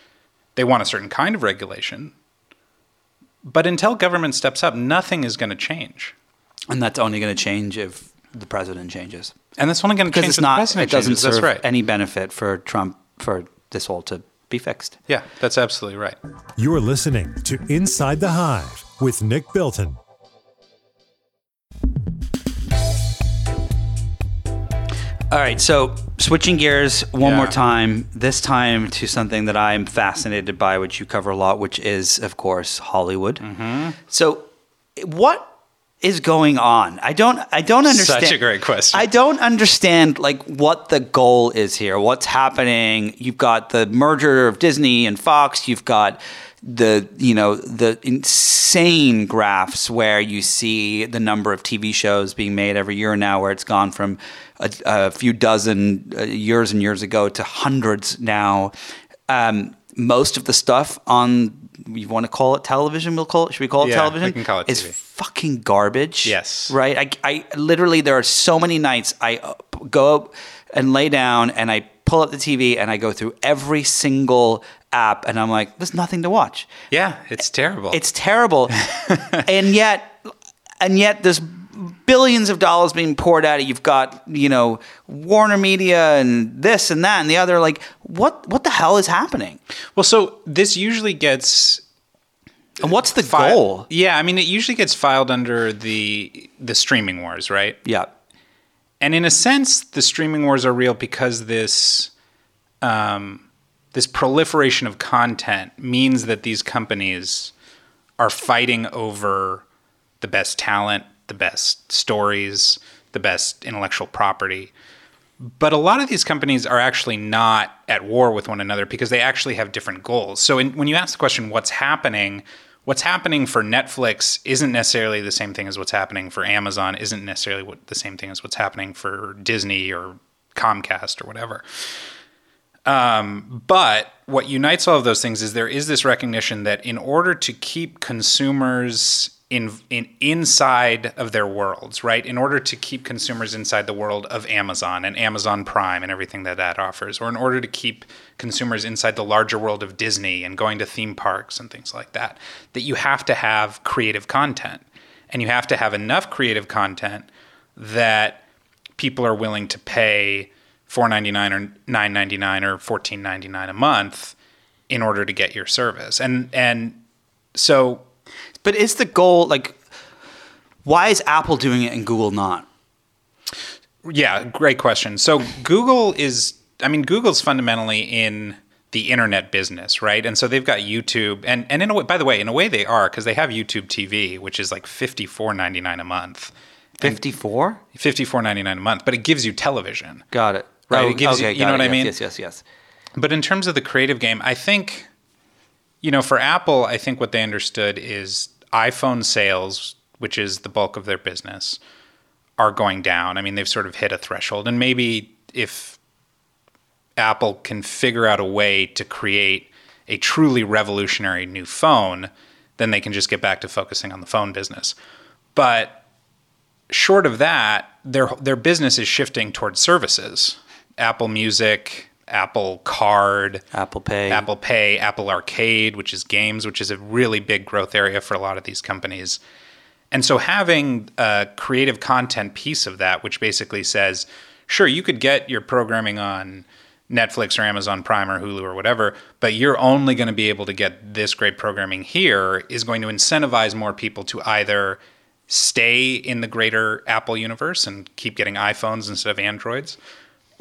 Speaker 2: They want a certain kind of regulation. But until government steps up, nothing is going to change.
Speaker 1: and that's only going to change if the president changes.
Speaker 2: And that's only going to
Speaker 1: Because
Speaker 2: change
Speaker 1: it's
Speaker 2: if the
Speaker 1: not,
Speaker 2: president
Speaker 1: it doesn't
Speaker 2: changes.
Speaker 1: Serve
Speaker 2: right.
Speaker 1: any benefit for Trump for this all to be fixed.
Speaker 2: yeah, that's absolutely right.
Speaker 3: You're listening to Inside the Hive with Nick Bilton.
Speaker 1: All right, so switching gears one
Speaker 2: Yeah.
Speaker 1: more time, this time to something that I'm fascinated by, which you cover a lot, which is, of course, Hollywood.
Speaker 2: Mm-hmm.
Speaker 1: So, what is going on? I don't, I don't understand.
Speaker 2: Such a great question.
Speaker 1: I don't understand like what the goal is here. What's happening? You've got the merger of Disney and Fox. You've got the you know the insane graphs where you see the number of TV shows being made every year now, where it's gone from a, a few dozen uh, years and years ago to hundreds now. Um, most of the stuff on you want to call it television? We'll call it. Should we call it
Speaker 2: Yeah,
Speaker 1: television?
Speaker 2: we can call it
Speaker 1: Is
Speaker 2: TV.
Speaker 1: fucking garbage.
Speaker 2: Yes.
Speaker 1: Right. I, I literally there are so many nights I uh, go up and lay down and I pull up the TV and I go through every single app and I'm like, there's nothing to watch.
Speaker 2: Yeah, it's terrible.
Speaker 1: It's terrible, and yet, and yet there's billions of dollars being poured at it. You've got you know Warner Media and this and that and the other. Like, what what the hell is happening?
Speaker 2: well, so this usually gets
Speaker 1: And what's the
Speaker 2: fi-
Speaker 1: goal?
Speaker 2: Yeah, I mean, it usually gets filed under the the streaming wars, right?
Speaker 1: Yeah.
Speaker 2: And in a sense, the streaming wars are real because this um, this proliferation of content means that these companies are fighting over the best talent, the best stories, the best intellectual property. But a lot of these companies are actually not at war with one another because they actually have different goals. So in, when you ask the question, what's happening? What's happening for Netflix isn't necessarily the same thing as what's happening for Amazon, isn't necessarily what, the same thing as what's happening for Disney or Comcast or whatever. Um, but what unites all of those things is there is this recognition that in order to keep consumers in, in inside of their worlds, right? In order to keep consumers inside the world of Amazon and Amazon Prime and everything that that offers, or in order to keep consumers inside the larger world of Disney and going to theme parks and things like that, that you have to have creative content, and you have to have enough creative content that people are willing to pay four ninety nine or nine ninety nine or fourteen ninety nine a month in order to get your service. And and so
Speaker 1: But is the goal like why is Apple doing it and Google not?
Speaker 2: Yeah, great question. So Google is, I mean, Google's fundamentally in the internet business, right? And so they've got YouTube, and and in a way, by the way, in a way they are because they have YouTube TV, which is like fifty four ninety nine a month,
Speaker 1: Fifty four.
Speaker 2: fifty four ninety nine a month, but it gives you television.
Speaker 1: Got it.
Speaker 2: Right,
Speaker 1: Oh,
Speaker 2: it gives you-
Speaker 1: okay,
Speaker 2: you know
Speaker 1: got
Speaker 2: what I mean?
Speaker 1: Yes, yes, yes.
Speaker 2: But in terms of the creative game, I think, you know, for Apple, I think what they understood is iPhone sales, which is the bulk of their business, are going down. I mean, they've sort of hit a threshold. And maybe if Apple can figure out a way to create a truly revolutionary new phone, then they can just get back to focusing on the phone business. But short of that, their their business is shifting towards services. Apple Music, Apple Card,
Speaker 1: Apple Pay.
Speaker 2: Apple Pay, Apple Arcade, which is games, which is a really big growth area for a lot of these companies. And so having a creative content piece of that, which basically says, sure, you could get your programming on Netflix or Amazon Prime or Hulu or whatever, but you're only going to be able to get this great programming here, is going to incentivize more people to either stay in the greater Apple universe and keep getting iPhones instead of Androids,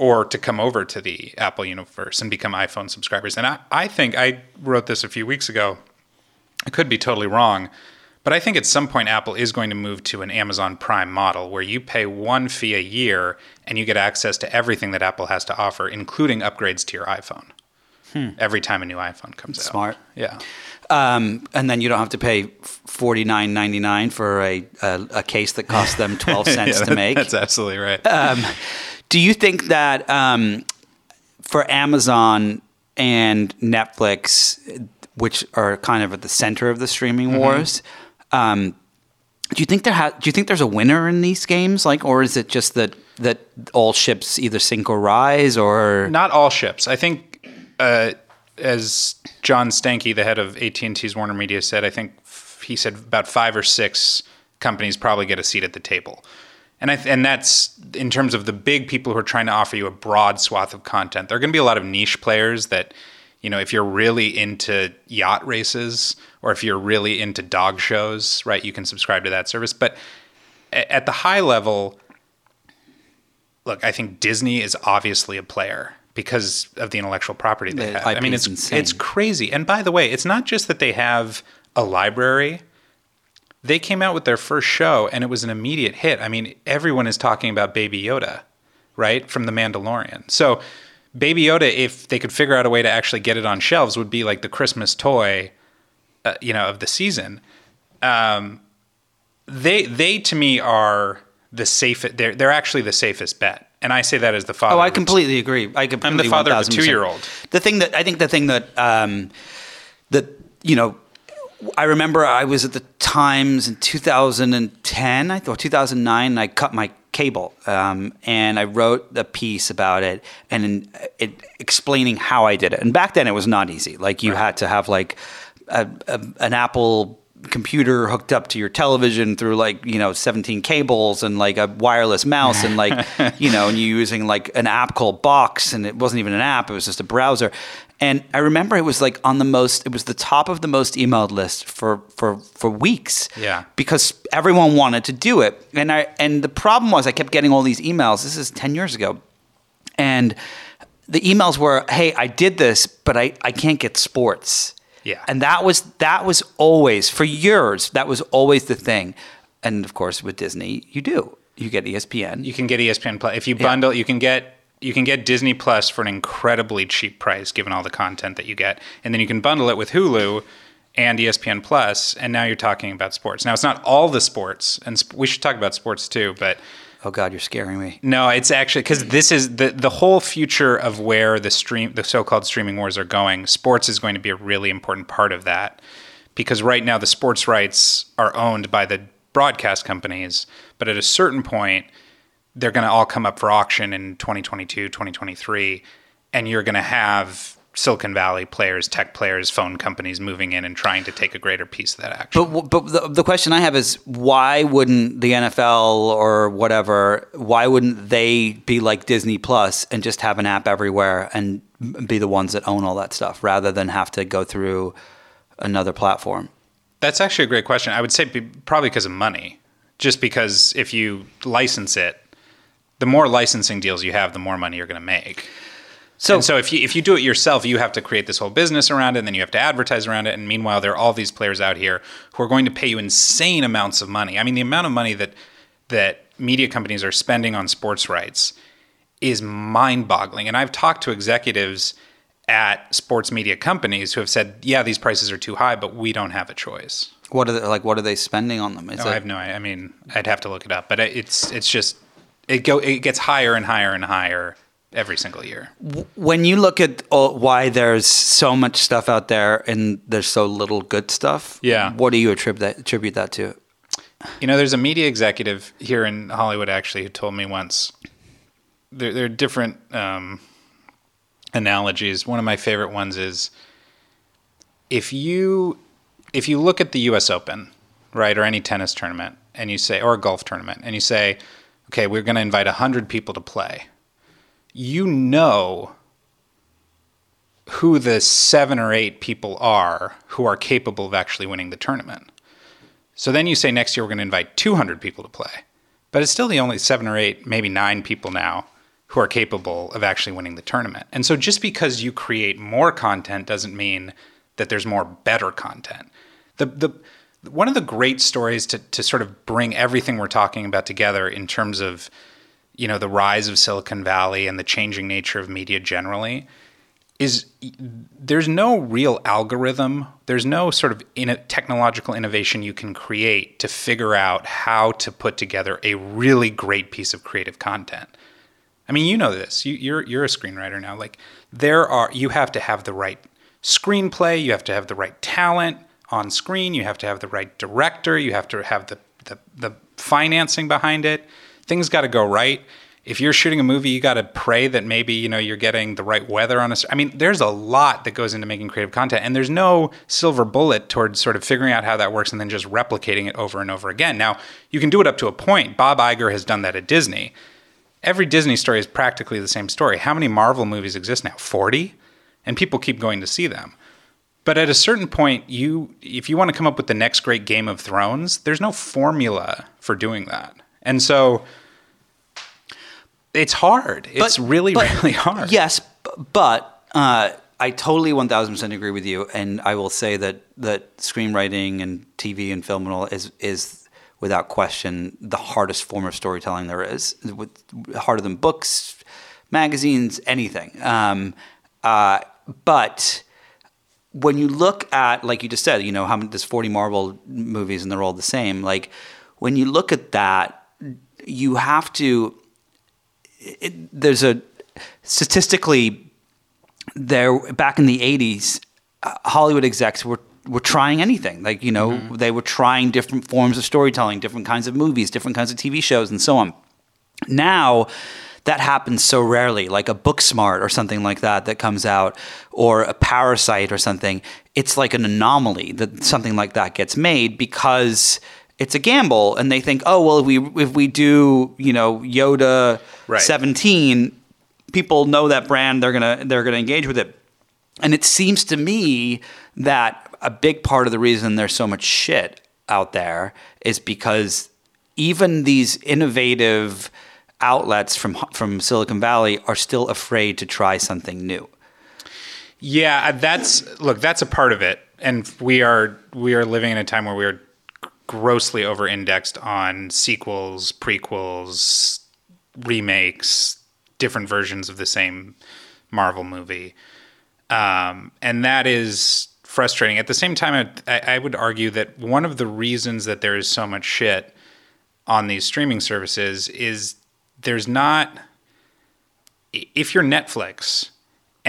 Speaker 2: or to come over to the Apple universe and become iPhone subscribers. And I, I think I wrote this a few weeks ago. I could be totally wrong, but I think at some point Apple is going to move to an Amazon Prime model where you pay one fee a year and you get access to everything that Apple has to offer, including upgrades to your iPhone. Every time a new iPhone comes out.
Speaker 1: Smart.
Speaker 2: Yeah.
Speaker 1: Um, and then you don't have to pay forty nine ninety nine for a, a a case that costs them twelve cents
Speaker 2: Yeah,
Speaker 1: to make.
Speaker 2: That's absolutely right.
Speaker 1: Um, do you think that um, for Amazon and Netflix, which are kind of at the center of the streaming wars, um, do you think there ha- do you think there's a winner in these games? Like, or is it just that that all ships either sink or rise, or
Speaker 2: Not all ships. I think, uh, as John Stankey, the head of AT and T's Warner Media, said, I think f- he said about five or six companies probably get a seat at the table, and I th- and that's in terms of the big people who are trying to offer you a broad swath of content. There are going to be a lot of niche players that, you know, if you're really into yacht races or if you're really into dog shows, right, you can subscribe to that service. But a- at the high level, look, I think Disney is obviously a player because of the intellectual property they
Speaker 1: The
Speaker 2: have. I mean, it's
Speaker 1: insane.
Speaker 2: it's crazy. And by the way, it's not just that they have a library. They came out with their first show and it was an immediate hit. I mean, everyone is talking about Baby Yoda, right? From The Mandalorian. So, Baby Yoda, if they could figure out a way to actually get it on shelves, would be like the Christmas toy, uh, you know, of the season. Um, they they to me are the safest. They're they're actually the safest bet, and I say that as the father.
Speaker 1: Oh, I completely agree. I completely.
Speaker 2: I'm the father of a two-year-old.
Speaker 1: The thing that I think the thing that um, that you know, I remember I was at the Times in 2010, I thought 2009, and I cut my cable, um, and I wrote a piece about it and in, it explaining how I did it. And back then, it was not easy. Like you had to have like a, a, an Apple computer hooked up to your television through like you know 17 cables and like a wireless mouse and like you know and you using like an app called box and it wasn't even an app it was just a browser. And i remember it was like on the most it was the top of the most emailed list for for for weeks
Speaker 2: Yeah.
Speaker 1: because everyone wanted to do it. And i and the problem was i kept getting all these emails this is 10 years ago and the emails were hey i did this but i i can't get sports
Speaker 2: Yeah.
Speaker 1: and that was that was always for years that was always the thing and of course with disney you do you get espn
Speaker 2: you can get ESPN Plus if you bundle. You can get you can get Disney Plus for an incredibly cheap price, given all the content that you get, and then you can bundle it with Hulu and ESPN Plus, and now you're talking about sports. Now it's not all the sports, and sp- we should talk about sports too, but.
Speaker 1: Oh god you're scaring me
Speaker 2: No, it's actually because this is the the whole future of where the stream the so-called streaming wars are going. Sports is going to be a really important part of that because right now the sports rights are owned by the broadcast companies, but at a certain point they're going to all come up for auction in 2022, 2023, and you're going to have Silicon Valley players, tech players, phone companies moving in and trying to take a greater piece of that action.
Speaker 1: But but the, the question I have is why wouldn't the NFL or whatever why wouldn't they be like Disney Plus and just have an app everywhere and be the ones that own all that stuff rather than have to go through another platform?
Speaker 2: That's actually a great question. I would say probably because of money. Just because if you license it, the more licensing deals you have, the more money you're going to make.
Speaker 1: So,
Speaker 2: and so if you if you do it yourself, you have to create this whole business around it, and then you have to advertise around it. And meanwhile, there are all these players out here who are going to pay you insane amounts of money. I mean, the amount of money that that media companies are spending on sports rights is mind-boggling. And I've talked to executives at sports media companies who have said, "Yeah, these prices are too high, but we don't have a choice."
Speaker 1: what are they, like? What are they spending on them? Is
Speaker 2: No,
Speaker 1: it-
Speaker 2: I have no. I mean, I'd have to look it up, but it's it's just it go it gets higher and higher and higher every single year.
Speaker 1: when you look at all, why there's so much stuff out there and there's so little good stuff.
Speaker 2: Yeah.
Speaker 1: What do you attribute that, attribute that to?
Speaker 2: You know, there's a media executive here in Hollywood actually who told me once. There, there are different um, analogies. One of my favorite ones is if you if you look at the U.S. Open, right, or any tennis tournament, and you say, or a golf tournament, and you say, okay, we're going to invite hundred people to play. You know who the seven or eight people are who are capable of actually winning the tournament. So then you say next year we're going to invite 200 people to play. But it's still the only seven or eight, maybe nine people now who are capable of actually winning the tournament. And so just because you create more content doesn't mean that there's more better content. The, the, one of the great stories to, to sort of bring everything we're talking about together in terms of you know the rise of Silicon Valley and the changing nature of media generally is there's no real algorithm. There's no sort of in technological innovation you can create to figure out how to put together a really great piece of creative content. I mean you know this. You, you're you're a screenwriter now. Like there are you have to have the right screenplay. You have to have the right talent on screen. You have to have the right director. You have to have the the, the financing behind it things got to go right if you're shooting a movie, you got to pray that maybe you know you're getting the right weather on a. I mean, there's a lot that goes into making creative content, and there's no silver bullet towards sort of figuring out how that works and then just replicating it over and over again. Now, you can do it up to a point. Bob Iger has done that at Disney. Every Disney story is practically the same story. How many Marvel movies exist now? Forty, and people keep going to see them. But at a certain point, you if you want to come up with the next great Game of Thrones, there's no formula for doing that, and so it's hard. It's really,
Speaker 1: but-
Speaker 2: really hard.
Speaker 1: Yes, but uh, I totally 1000% agree with you. And I will say that, that screenwriting and TV and film and all is, is without question the hardest form of storytelling there is, with, harder than books, magazines, anything. Um, uh, but when you look at, like you just said, you know, how many, there's 40 Marvel movies and they're all the same. Like when you look at that, you have to it, there's a statistically there back in the 80s uh, hollywood execs were were trying anything. Like you know they were trying different forms of storytelling different kinds of movies different kinds of tv shows and so on. Now that happens so rarely like a Booksmart or something like that that comes out or a parasite or something it's like an anomaly that something like that gets made because it's a gamble and they think oh well if we if we do you know yoda
Speaker 2: Right.
Speaker 1: 17 people know that brand they're gonna they're gonna engage with it and it seems to me that a big part of the reason there's so much shit out there is because even these innovative outlets from from Silicon Valley are still afraid to try something new.
Speaker 2: Yeah, that's look, that's a part of it. And we are we are living in a time where we are grossly over indexed on sequels, prequels, remakes, different versions of the same Marvel movie. Um, and that is frustrating. At the same time, I, I would argue that one of the reasons that there is so much shit on these streaming services is there's not if you're Netflix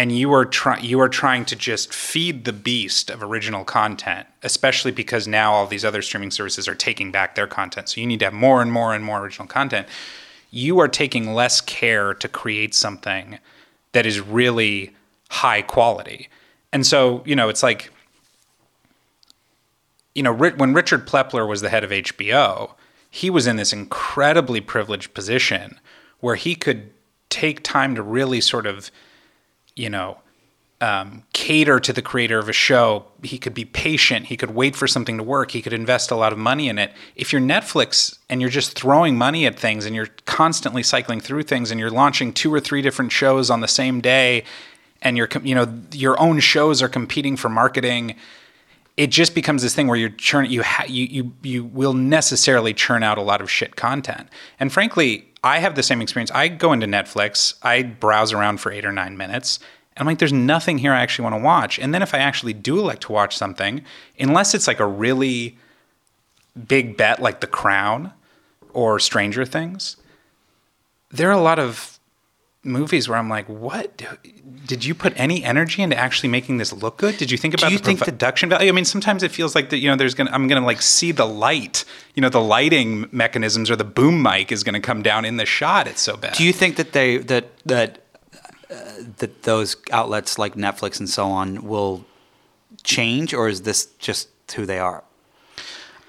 Speaker 2: and you are trying you are trying to just feed the beast of original content, especially because now all these other streaming services are taking back their content. So you need to have more and more and more original content. You are taking less care to create something that is really high quality. And so, you know, it's like you know, when Richard Plepler was the head of HBO, he was in this incredibly privileged position where he could take time to really sort of, you know, um, cater to the creator of a show. He could be patient. He could wait for something to work. He could invest a lot of money in it. If you're Netflix and you're just throwing money at things and you're constantly cycling through things and you're launching two or three different shows on the same day, and your you know your own shows are competing for marketing, it just becomes this thing where you're you ha- you you you will necessarily churn out a lot of shit content. And frankly, I have the same experience. I go into Netflix, I browse around for eight or nine minutes, and I'm like, there's nothing here I actually want to watch. And then if I actually do like to watch something, unless it's like a really big bet like The Crown or Stranger Things, there are a lot of movies where I'm like, what? Did you put any energy into actually making this look good? Did you think about Do
Speaker 1: you
Speaker 2: the
Speaker 1: think that-
Speaker 2: production value? I mean, sometimes it feels like that, you know, there's gonna, I'm gonna like see the light, you know, the lighting mechanisms or the boom mic is gonna come down in the shot. It's so bad.
Speaker 1: Do you think that they that that uh, that those outlets like Netflix and so on will change, or is this just who they are?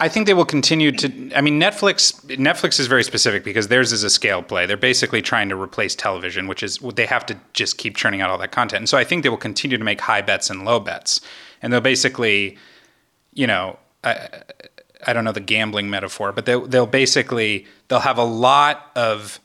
Speaker 2: I think they will continue to. I mean, Netflix. Netflix is very specific because theirs is a scale play. They're basically trying to replace television, which is they have to just keep churning out all that content. And so I think they will continue to make high bets and low bets, and they'll basically, you know, I, I don't know the gambling metaphor, but they'll, they'll basically they'll have a lot of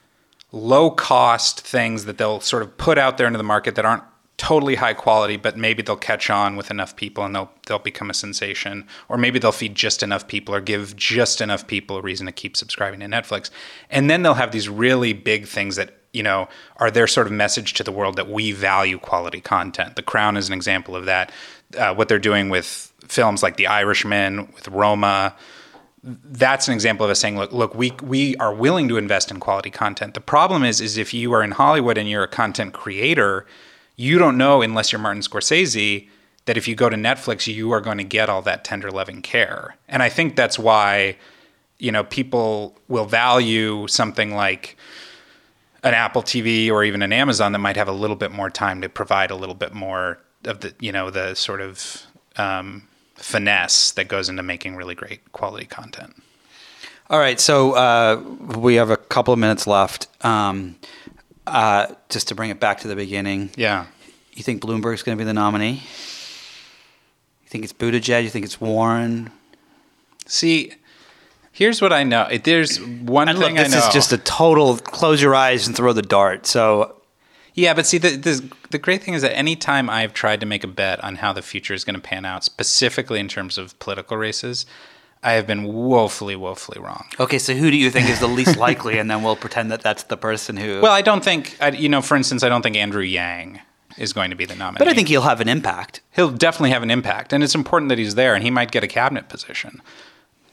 Speaker 2: low cost things that they'll sort of put out there into the market that aren't totally high quality, but maybe they'll catch on with enough people and they'll they'll become a sensation, or maybe they'll feed just enough people or give just enough people a reason to keep subscribing to Netflix, and then they'll have these really big things that you know are their sort of message to the world that we value quality content. The Crown is an example of that. Uh, what they're doing with films like The Irishman, with Roma, that's an example of us saying, look, look, we we are willing to invest in quality content. The problem is, is if you are in Hollywood and you're a content creator, you don't know unless you're Martin Scorsese that if you go to Netflix, you are going to get all that tender loving care. And I think that's why, you know, people will value something like an Apple TV or even an Amazon that might have a little bit more time to provide a little bit more of the, you know, the sort of um, finesse that goes into making really great quality content.
Speaker 1: All right, so uh, we have a couple of minutes left. Um, uh, just to bring it back to the beginning,
Speaker 2: Yeah.
Speaker 1: you think Bloomberg's going to be the nominee? You think it's Buttigieg? You think it's Warren?
Speaker 2: See, here's what I know. There's one
Speaker 1: And look,
Speaker 2: thing
Speaker 1: this
Speaker 2: I know.
Speaker 1: is just a total close your eyes and throw the dart. So
Speaker 2: Yeah, but see, the, the the great thing is that anytime I've tried to make a bet on how the future is going to pan out, specifically in terms of political races, I have been woefully, woefully wrong.
Speaker 1: okay, so who do you think is the least likely, and then we'll pretend that that's the person who.
Speaker 2: Well, I don't think, I, you know, for instance, I don't think Andrew Yang is going to be the nominee.
Speaker 1: but I think he'll have an impact.
Speaker 2: he'll definitely have an impact, and it's important that he's there, and he might get a cabinet position.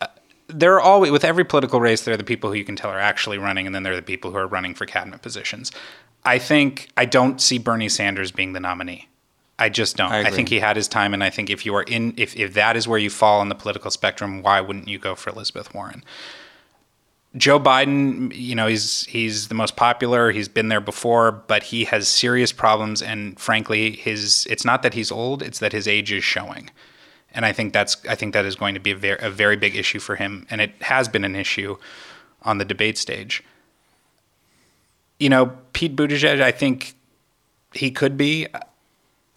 Speaker 2: Uh, There are always with every political race, there are the people who you can tell are actually running, and then there are the people who are running for cabinet positions. I think I don't see Bernie Sanders being the nominee. I just don't.
Speaker 1: I
Speaker 2: I, think he had his time, and I think if you are in, if if that is where you fall on the political spectrum, why wouldn't you go for Elizabeth Warren? Joe Biden, you know, he's he's the most popular. He's been there before, but he has serious problems, and frankly, his it's not that he's old; it's that his age is showing. And I think that's I think that is going to be a very a very big issue for him, and it has been an issue on the debate stage. You know, Pete Buttigieg, I think he could be,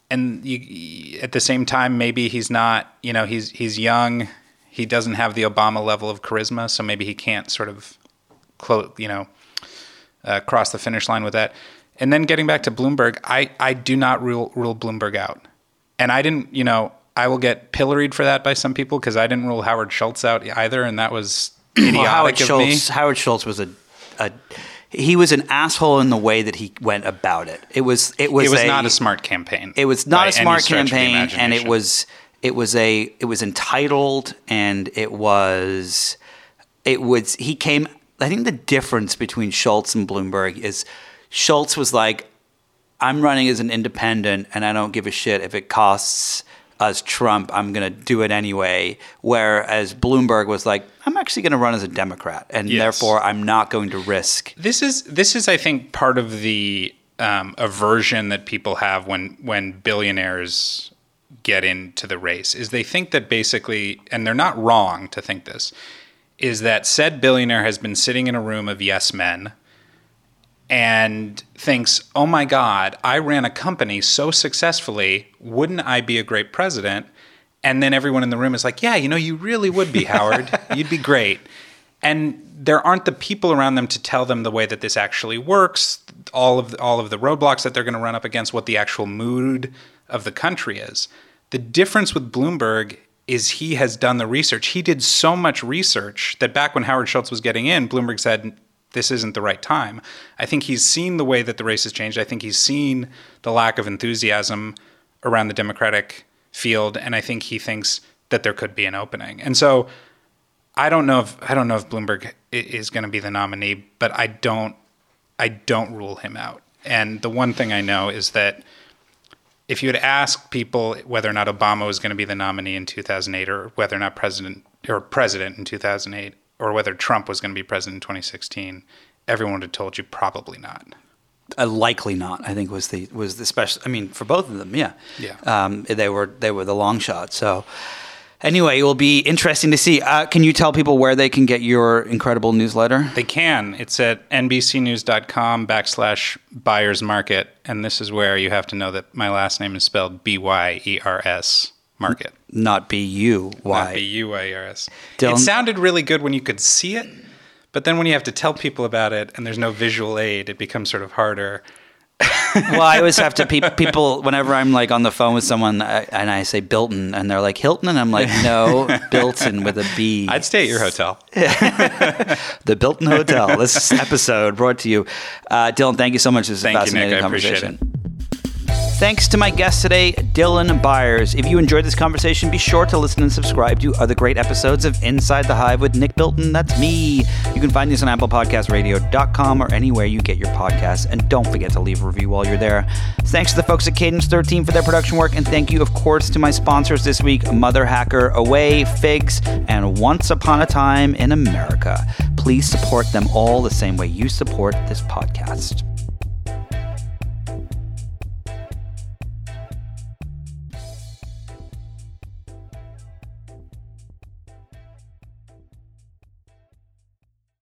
Speaker 2: and you, at the same time, maybe he's not. You know, he's he's young. He doesn't have the Obama level of charisma, so maybe he can't sort of, clo- you know, uh, cross the finish line with that. And then getting back to Bloomberg, I, I do not rule rule Bloomberg out, and I didn't. You know, I will get pilloried for that by some people because I didn't rule Howard Schultz out either, and that was idiotic
Speaker 1: Well, Howard
Speaker 2: of
Speaker 1: Schultz.
Speaker 2: me.
Speaker 1: Howard Schultz was a, a he was an asshole in the way that he went about it. It was it was
Speaker 2: It was
Speaker 1: a,
Speaker 2: not a smart campaign.
Speaker 1: It was not a smart
Speaker 2: stretch of the
Speaker 1: campaign, and it was it was a it was entitled, and it was it was he came. I think the difference between Schultz and Bloomberg is Schultz was like, I'm running as an independent, and I don't give a shit if it costs us Trump. I'm going to do it anyway. Whereas Bloomberg was like, I'm actually going to run as a Democrat, and
Speaker 2: Yes.
Speaker 1: therefore I'm not going to risk.
Speaker 2: This is this is I think part of the um, aversion that people have when when billionaires get into the race is they think that basically, and they're not wrong to think this, is that said billionaire has been sitting in a room of yes men and thinks, oh my God, I ran a company so successfully. Wouldn't I be a great president? And then everyone in the room is like, yeah, you know, you really would be, Howard. You'd be great. And there aren't the people around them to tell them the way that this actually works, all of the, all of the roadblocks that they're going to run up against, what the actual mood of the country is. The difference with Bloomberg is he has done the research. He did so much research that back when Howard Schultz was getting in, Bloomberg said, this isn't the right time. I think he's seen the way that the race has changed. I think he's seen the lack of enthusiasm around the Democratic field, and I think he thinks that there could be an opening. And so I don't know if I don't know if Bloomberg is going to be the nominee, but I don't I don't rule him out. And the one thing I know is that if you had asked people whether or not Obama was going to be the nominee in 2008 or whether or not president or president in 2008 or whether Trump was going to be president in 2016, everyone would have told you probably not.
Speaker 1: Uh, likely not. I think was the was the special. I mean, for both of them, yeah,
Speaker 2: yeah.
Speaker 1: Um, they were they were the long shot. So anyway, it will be interesting to see. Uh, can you tell people where they can get your incredible newsletter?
Speaker 2: They can. It's at nbcnews.com backslash byers market. And this is where you have to know that my last name is spelled B Y E R S market.
Speaker 1: Not B U Y.
Speaker 2: Not B U Y E R S. It sounded really good when you could see it. But then when you have to tell people about it and there's no visual aid, it becomes sort of harder
Speaker 1: well, I always have to pe- people whenever I'm like on the phone with someone and I say Bilton and they're like Hilton and I'm like no Bilton with a B.
Speaker 2: I'd stay at your hotel.
Speaker 1: the Bilton Hotel. This episode brought to you, uh, Dylan. Thank you so much. This is
Speaker 2: thank
Speaker 1: a fascinating
Speaker 2: you, Nick.
Speaker 1: conversation. Thanks to my guest today, Dylan Byers. If you enjoyed this conversation, be sure to listen and subscribe to other great episodes of Inside the Hive with Nick Bilton. That's me. You can find this on ApplePodcastRadio.com or anywhere you get your podcasts. And don't forget to leave a review while you're there. Thanks to the folks at Cadence 13 for their production work. And thank you, of course, to my sponsors this week Mother Hacker, Away, Figs, and Once Upon a Time in America. Please support them all the same way you support this podcast.